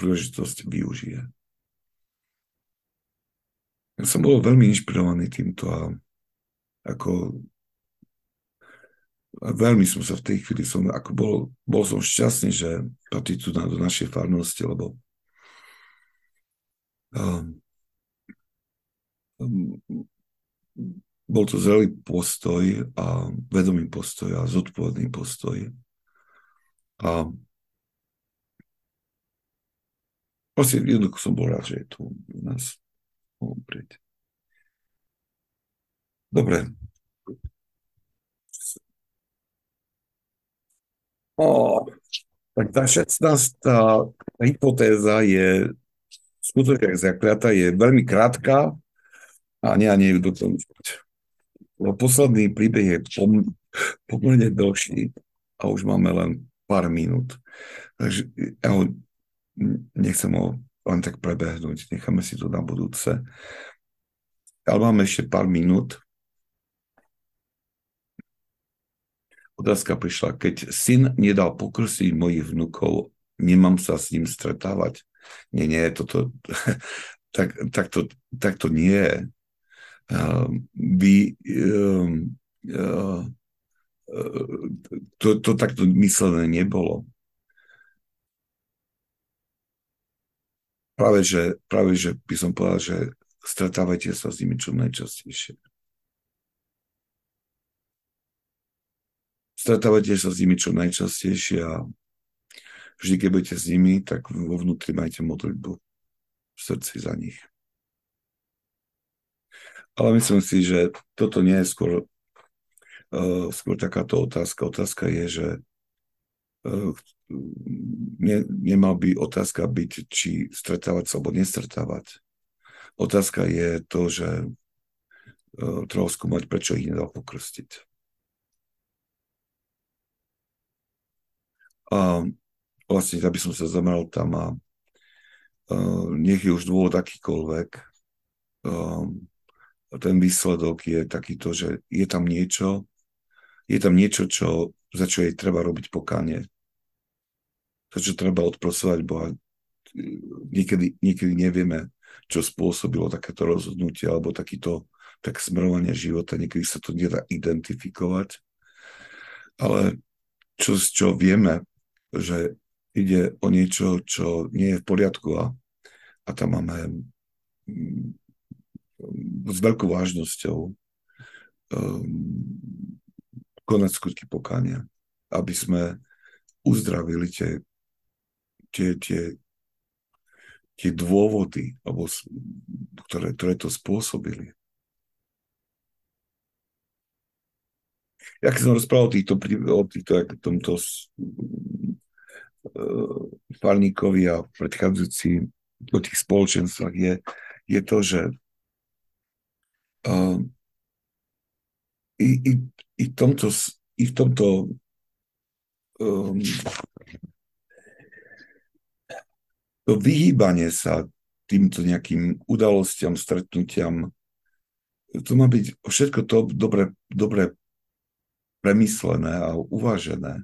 príležitosť využije. Ja som bol veľmi inšpirovaný týmto a ako a veľmi som sa v tej chvíli som, ako bol, bol som šťastný, že patrí tu na, do našej farnosti, lebo um, um, bol to zrelý postoj a vedomý postoj a zodpovedný postoj. A proste jednoducho som bol rád, že je tu u nás oprieť. Dobre. O, tak tá 16. hypotéza je skutočne zakliatá, je veľmi krátka a nie, a ju dokončať. Posledný príbeh je pom, pomerne dlhší a už máme len pár minút. Takže ja ho nechcem ho len tak prebehnúť. Necháme si to na budúce. Ale máme ešte pár minút. Otázka prišla, keď syn nedal pokrsiť mojich vnukov, nemám sa s ním stretávať? Nie, nie, toto, tak, tak, to, tak to nie je. Uh, vy, uh, uh, to, to takto myslené nebolo. Práve, že, práve, že by som povedal, že stretávajte sa s nimi čo najčastejšie. Stretávajte sa s nimi čo najčastejšie a vždy, keď budete s nimi, tak vo vnútri majte modlitbu v srdci za nich. Ale myslím si, že toto nie je skôr, uh, skôr takáto otázka. Otázka je, že ne, nemal by otázka byť, či stretávať sa alebo nestretávať. Otázka je to, že uh, treba skúmať, prečo ich nedal pokrstiť. A vlastne, aby som sa zameral tam a uh, nech je už dôvod akýkoľvek, um, ten výsledok je takýto, že je tam niečo, je tam niečo, čo, za čo jej treba robiť pokánie. Čo treba odprosovať Boha. Niekedy, niekedy nevieme, čo spôsobilo takéto rozhodnutie alebo takýto tak smerovanie života. Niekedy sa to nedá identifikovať. Ale čo, čo vieme, že ide o niečo, čo nie je v poriadku a, a tam máme s veľkou vážnosťou um, konať skutky pokánia, aby sme uzdravili tie, tie, tie, tie dôvody, alebo, ktoré, ktoré to spôsobili. Ja keď som rozprával týchto, o týchto tomto farníkovi a predchádzajúci o tých spoločenstvách je, je to, že uh, i, i, i, tomto, i v tomto um, to vyhýbanie sa týmto nejakým udalostiam, stretnutiam, to má byť všetko to dobre, dobre premyslené a uvážené.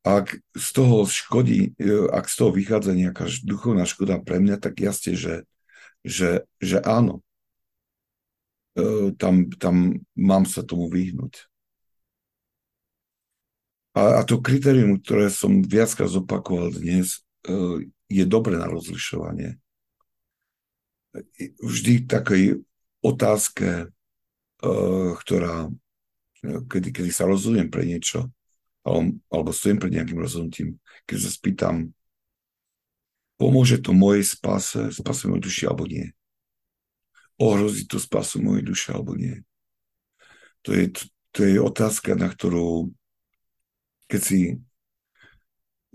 Ak z toho škodí, ak z toho vychádza nejaká duchovná škoda pre mňa, tak jasne, že, že, že áno. E, tam, tam mám sa tomu vyhnúť. A, a to kritérium, ktoré som viackrát zopakoval dnes, e, je dobre na rozlišovanie. Vždy takej otázke, e, ktorá, kedy, kedy sa rozhodujem pre niečo, alebo, alebo stojím pred nejakým rozhodnutím, keď sa spýtam, pomôže to mojej spase, spase mojej duši alebo nie ohrozí to spasu mojej duše alebo nie. To je, to je otázka, na ktorú keď si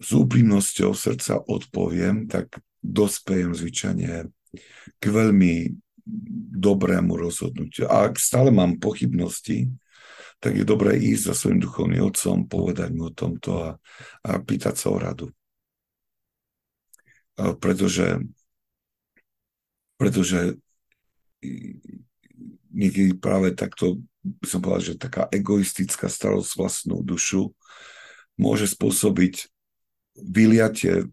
s úprimnosťou srdca odpoviem, tak dospejem zvyčajne k veľmi dobrému rozhodnutiu. A ak stále mám pochybnosti, tak je dobré ísť za svojim duchovným otcom, povedať mu o tomto a, a pýtať sa o radu. A pretože, pretože niekedy práve takto, by som povedal, že taká egoistická starosť vlastnú dušu môže spôsobiť vyliatie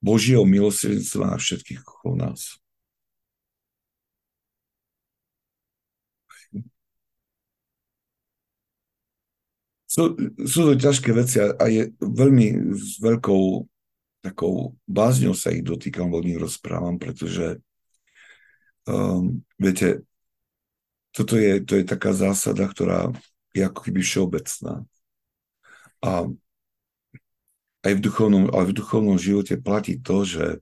Božieho milosrdenstva na všetkých okolo nás. Sú, sú to ťažké veci a, je veľmi s veľkou takou bázňou sa ich dotýkam, o nich rozprávam, pretože um, viete, toto je, to je taká zásada, ktorá je ako keby všeobecná. A aj v duchovnom, ale v duchovnom živote platí to, že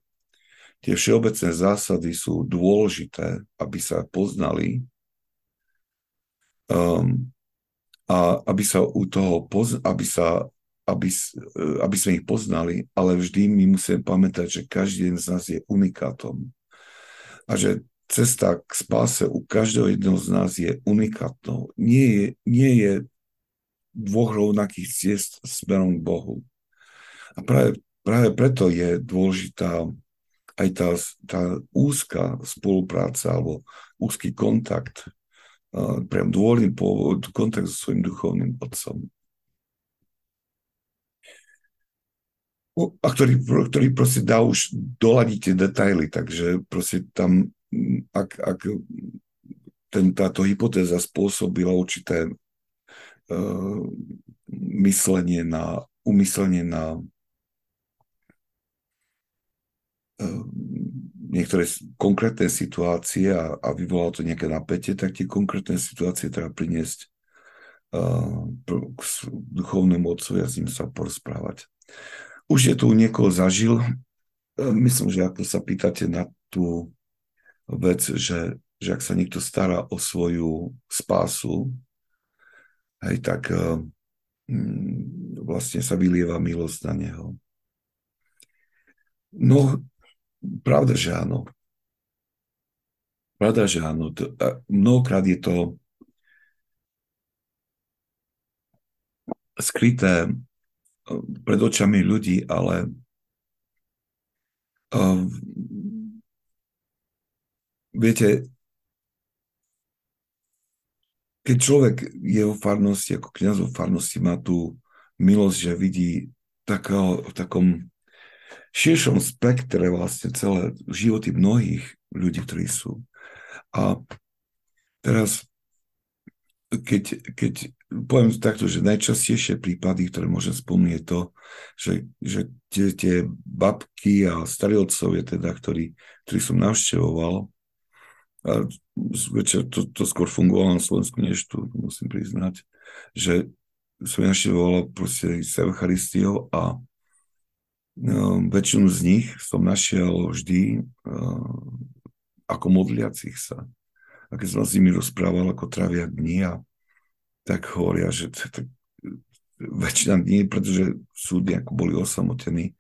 tie všeobecné zásady sú dôležité, aby sa poznali um, a aby sa u toho, poz, aby sa aby, aby sme ich poznali, ale vždy my musíme pamätať, že každý jeden z nás je unikátom. A že cesta k spáse u každého jedného z nás je unikátnou. Nie je, nie je dvoch rovnakých ciest smerom k Bohu. A práve, práve preto je dôležitá aj tá, tá úzka spolupráca alebo úzky kontakt, priam dôvodný kontakt so svojím duchovným otcom. A ktorý, ktorý proste dá už doladiť tie detaily, takže proste tam ak, ak ten, táto hypotéza spôsobila určité uh, myslenie na, umyslenie na uh, niektoré konkrétne situácie a, a vyvolalo to nejaké napätie, tak tie konkrétne situácie treba priniesť uh, k duchovnému otcovi a s ním sa porozprávať. Už je tu niekoho zažil, myslím, že ako sa pýtate na tú vec, že, že ak sa niekto stará o svoju spásu, hej, tak uh, vlastne sa vylieva milosť na neho. No, pravda, že áno. Pravda, že áno. Mnohokrát je to skryté pred očami ľudí, ale uh, viete, keď človek je o farnosti, ako kniaz o farnosti, má tú milosť, že vidí takého, v takom širšom spektre vlastne celé životy mnohých ľudí, ktorí sú. A teraz, keď, keď poviem takto, že najčastejšie prípady, ktoré môžem spomínať, je to, že, že tie, tie babky a starí otcovia, teda, ktorí, ktorí som navštevoval, a večer to, to skôr fungovalo na Slovensku než tu, musím priznať, že som naštevoval proste s Eucharistiou a väčšinu z nich som našiel vždy uh, ako modliacich sa. A keď som s nimi rozprával, ako trávia dni a tak hovoria, že t- t- väčšina dní, pretože sú nejako boli osamotení,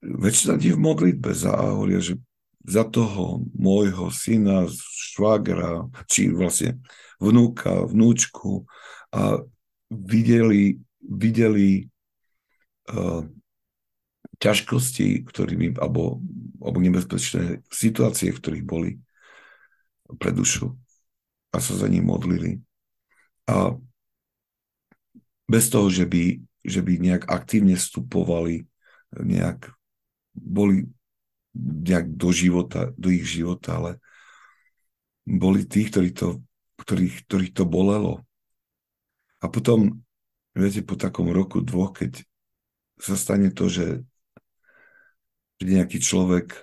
väčšina dní v modlitbe za, a hovoria, že za toho môjho syna, švagra, či vlastne vnúka, vnúčku a videli, videli uh, ťažkosti, ktorými, alebo, alebo nebezpečné situácie, v ktorých boli pre dušu a sa za ním modlili. A bez toho, že by, že by nejak aktívne vstupovali, nejak boli nejak do života, do ich života, ale boli tí, ktorí to, ktorých, ktorých to bolelo. A potom, viete, po takom roku, dvoch, keď sa stane to, že nejaký človek e,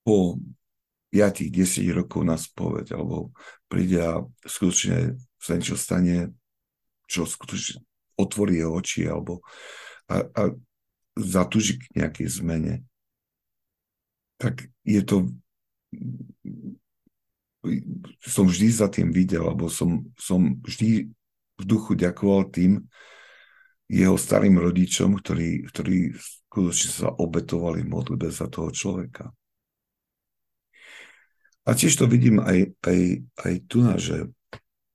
po 5-10 rokov na spoveď, alebo príde a skutočne sa niečo stane, čo skutočne otvorí jeho oči, alebo a, a zatúži k nejakej zmene, tak je to som vždy za tým videl, alebo som, som vždy v duchu ďakoval tým jeho starým rodičom, ktorí, ktorí skutočne sa obetovali modlitbe za toho človeka. A tiež to vidím aj, aj, aj tu že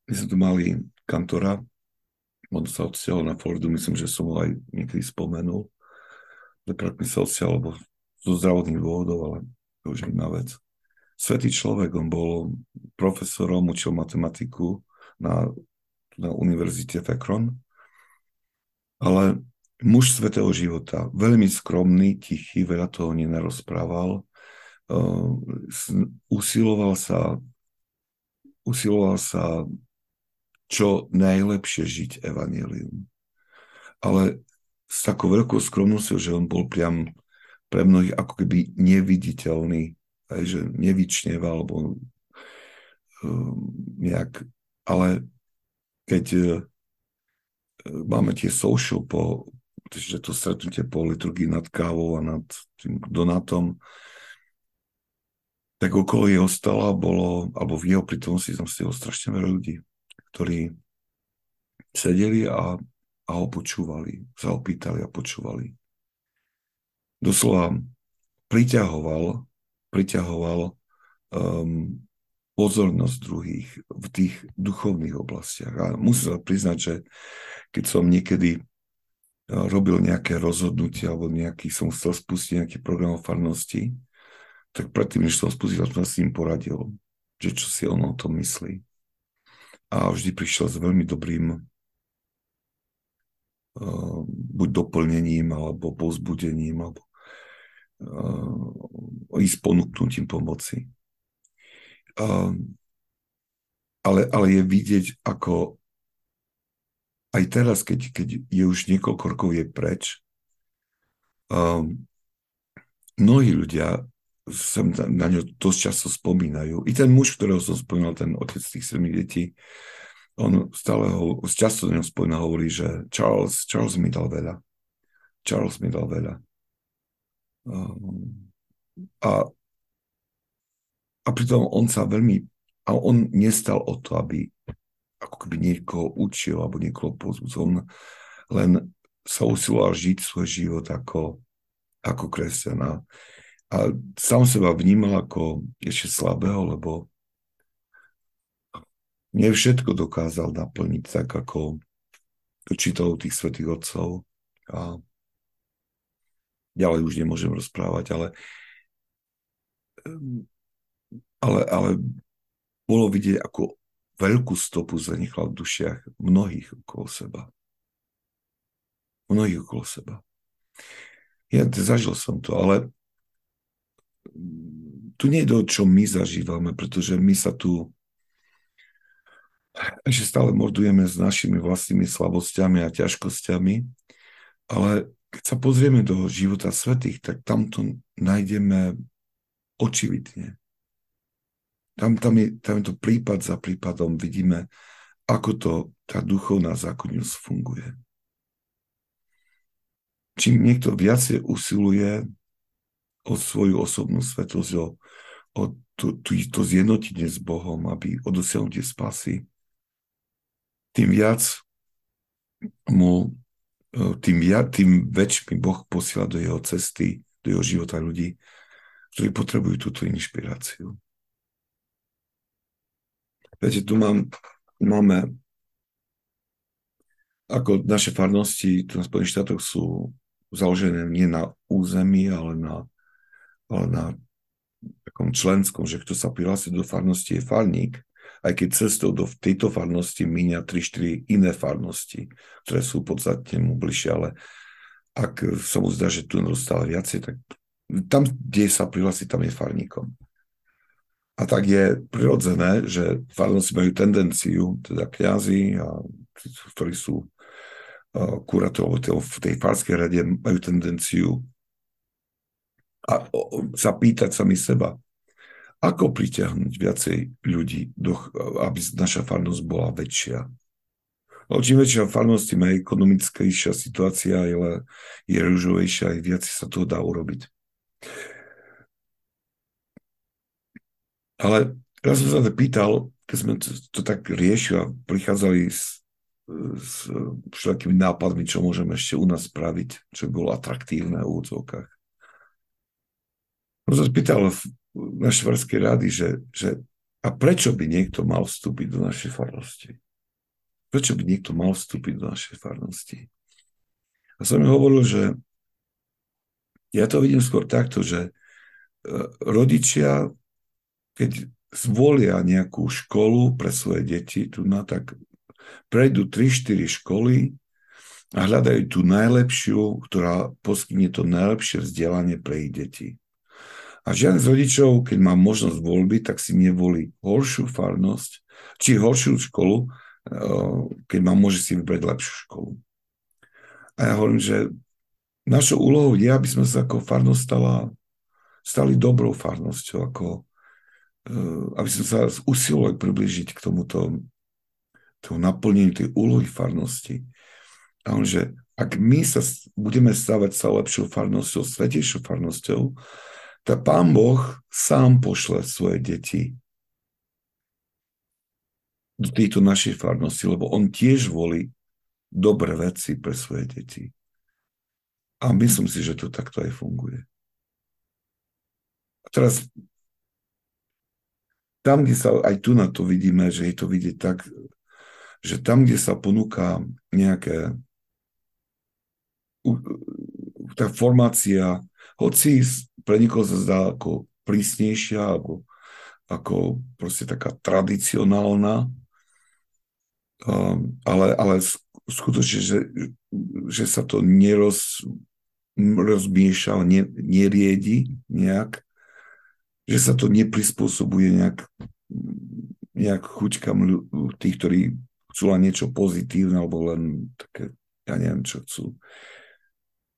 my sme tu mali kantora, on sa odsťahol na Floridu, myslím, že som ho aj niekedy spomenul mi sa odsiaľ, lebo zo zdravotných dôvodov, ale to už je iná vec. Svetý človek, on bol profesorom, učil matematiku na, na univerzite Fekron, ale muž svetého života, veľmi skromný, tichý, veľa toho nenarozprával, uh, usiloval sa usiloval sa čo najlepšie žiť evanelium. Ale s takou veľkou skromnosťou, že on bol priam pre mnohých ako keby neviditeľný, aj že nevyčneva, alebo um, nejak, ale keď uh, máme tie social po, že to stretnutie po liturgii nad kávou a nad tým donátom, tak okolo jeho stola bolo, alebo v jeho prítomnosti tam stalo strašne veľa ľudí, ktorí sedeli a a ho počúvali, sa ho pýtali a počúvali. Doslova priťahoval, priťahoval um, pozornosť druhých v tých duchovných oblastiach. A musím sa priznať, že keď som niekedy uh, robil nejaké rozhodnutie alebo nejaký, som chcel spustiť nejaký program o farnosti, tak predtým, než som spustil, som s ním poradil, že čo si on o tom myslí. A vždy prišiel s veľmi dobrým uh, buď doplnením, alebo pozbudením, alebo uh, ísť ponúknutím pomoci. Uh, ale, ale je vidieť, ako aj teraz, keď, keď je už niekoľko rokov je preč, um, mnohí ľudia sa na ňo dosť často spomínajú. I ten muž, ktorého som spomínal, ten otec tých sedmi detí, on stále ho, často na ňom spomína, hovorí, že Charles, Charles mi dal veľa. Charles mi dal veľa. Um, a, a pritom on sa veľmi, a on nestal o to, aby ako keby niekoho učil alebo niekoho pozbudzol. On len sa usiloval žiť svoj život ako, ako kresťana a sám seba vnímal ako ešte slabého, lebo nie všetko dokázal naplniť tak, ako čítal tých svetých otcov. A ďalej už nemôžem rozprávať, ale, ale, ale bolo vidieť, ako veľkú stopu zanechal v dušiach mnohých okolo seba. Mnohých okolo seba. Ja zažil som to, ale tu nie je to, čo my zažívame, pretože my sa tu ešte stále mordujeme s našimi vlastnými slabosťami a ťažkosťami, ale keď sa pozrieme do života svetých, tak tam to nájdeme očividne. Tam, tam, je, tam je to prípad za prípadom, vidíme, ako to tá duchovná zákonnosť funguje. Čím niekto viacej usiluje o svoju osobnú svetosť, o, o to, to, to zjednotenie s Bohom, aby o dosiahnutie spasy, tým viac mu, e, tým, viac, tým väčšmi Boh posiela do jeho cesty, do jeho života ľudí, ktorí potrebujú túto inšpiráciu. Viete, tu mám, máme ako naše farnosti tu na Spojených štátoch sú založené nie na území, ale na ale na takom členskom, že kto sa prihlási do farnosti je farník, aj keď cestou do tejto farnosti míňa 3-4 iné farnosti, ktoré sú podstatne mu bližšie, ale ak sa mu zdá, že tu nedostáva viacej, tak tam, kde sa prihlási, tam je farníkom. A tak je prirodzené, že farnosti majú tendenciu, teda kňazi, a, ktorí sú kurátor v tej farskej rade, majú tendenciu a sa sami seba, ako pritiahnuť viacej ľudí, aby naša farnosť bola väčšia. No, čím väčšia farnosť, tým aj ekonomickejšia situácia je, je rúžovejšia, aj viac sa toho dá urobiť. Ale ja som sa pýtal, keď sme to, to tak riešili a prichádzali s, s všetkými nápadmi, čo môžeme ešte u nás spraviť, čo by bolo atraktívne v úvodzovkách. On sa spýtal v našej farskej rády, že, že a prečo by niekto mal vstúpiť do našej farnosti? Prečo by niekto mal vstúpiť do našej farnosti? A som mi hovoril, že ja to vidím skôr takto, že e, rodičia, keď zvolia nejakú školu pre svoje deti, tu na tak prejdú 3-4 školy a hľadajú tú najlepšiu, ktorá poskytne to najlepšie vzdelanie pre ich deti. A žiaden z rodičov, keď má možnosť voľby, tak si nevolí horšiu farnosť, či horšiu školu, eh, keď má môže si vybrať lepšiu školu. A ja hovorím, že našou úlohou je, aby sme sa ako farnosť stala, stali dobrou farnosťou, ako, aby sme sa usilovali približiť k tomuto tomu naplneniu tej úlohy farnosti. A on, že ak my sa budeme stavať sa lepšou farnosťou, svetejšou farnosťou, tak pán Boh sám pošle svoje deti do tejto našej farnosti, lebo on tiež volí dobré veci pre svoje deti. A myslím si, že to takto aj funguje. A teraz tam, kde sa, aj tu na to vidíme, že je to vidieť tak, že tam, kde sa ponúka nejaké tá formácia, hoci pre nikoho sa zdá ako prísnejšia, alebo ako proste taká tradicionálna, um, ale, ale skutočne, že, že sa to neroz, rozmieša, ne, neriedi nejak, že sa to neprispôsobuje nejak, nejak chuťkam tých, ktorí chcú len niečo pozitívne, alebo len také, ja neviem, čo chcú.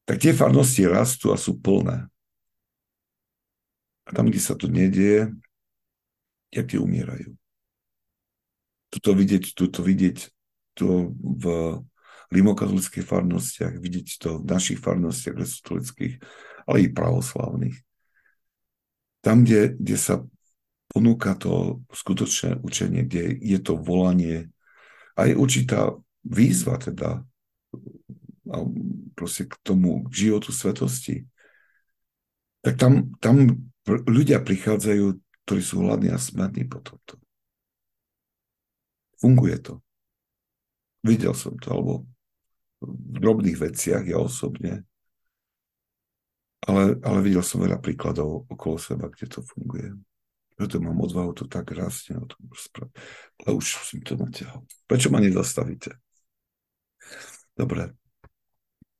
Tak tie farnosti rastú a sú plné. A tam, kde sa to nedieje, jak tie umierajú. Tuto vidieť, tuto vidieť to v rimokatolických farnostiach, vidieť to v našich farnostiach katolických, ale i pravoslavných. Tam, kde, kde sa ponúka to skutočné učenie, kde je to volanie, aj určitá výzva teda proste k tomu, k životu svetosti, tak tam, tam ľudia prichádzajú, ktorí sú hladní a smední po tomto. Funguje to. Videl som to, alebo v drobných veciach ja osobne. Ale, ale videl som veľa príkladov okolo seba, kde to funguje. Preto mám odvahu to tak rásne o tom rozprávať. Ale už som to natiahol. Prečo ma nezastavíte? Dobre.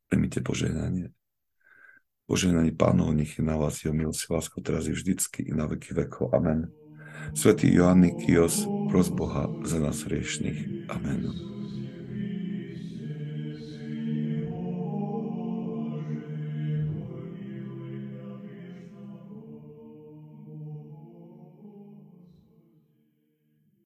Primite požehnanie. Požehnanie pánov, nech je na vás jeho milosť, lásko teraz i vždycky i na veky vekov. Amen. Svetý Joanny Kios, pros Boha za nás riešných. Amen.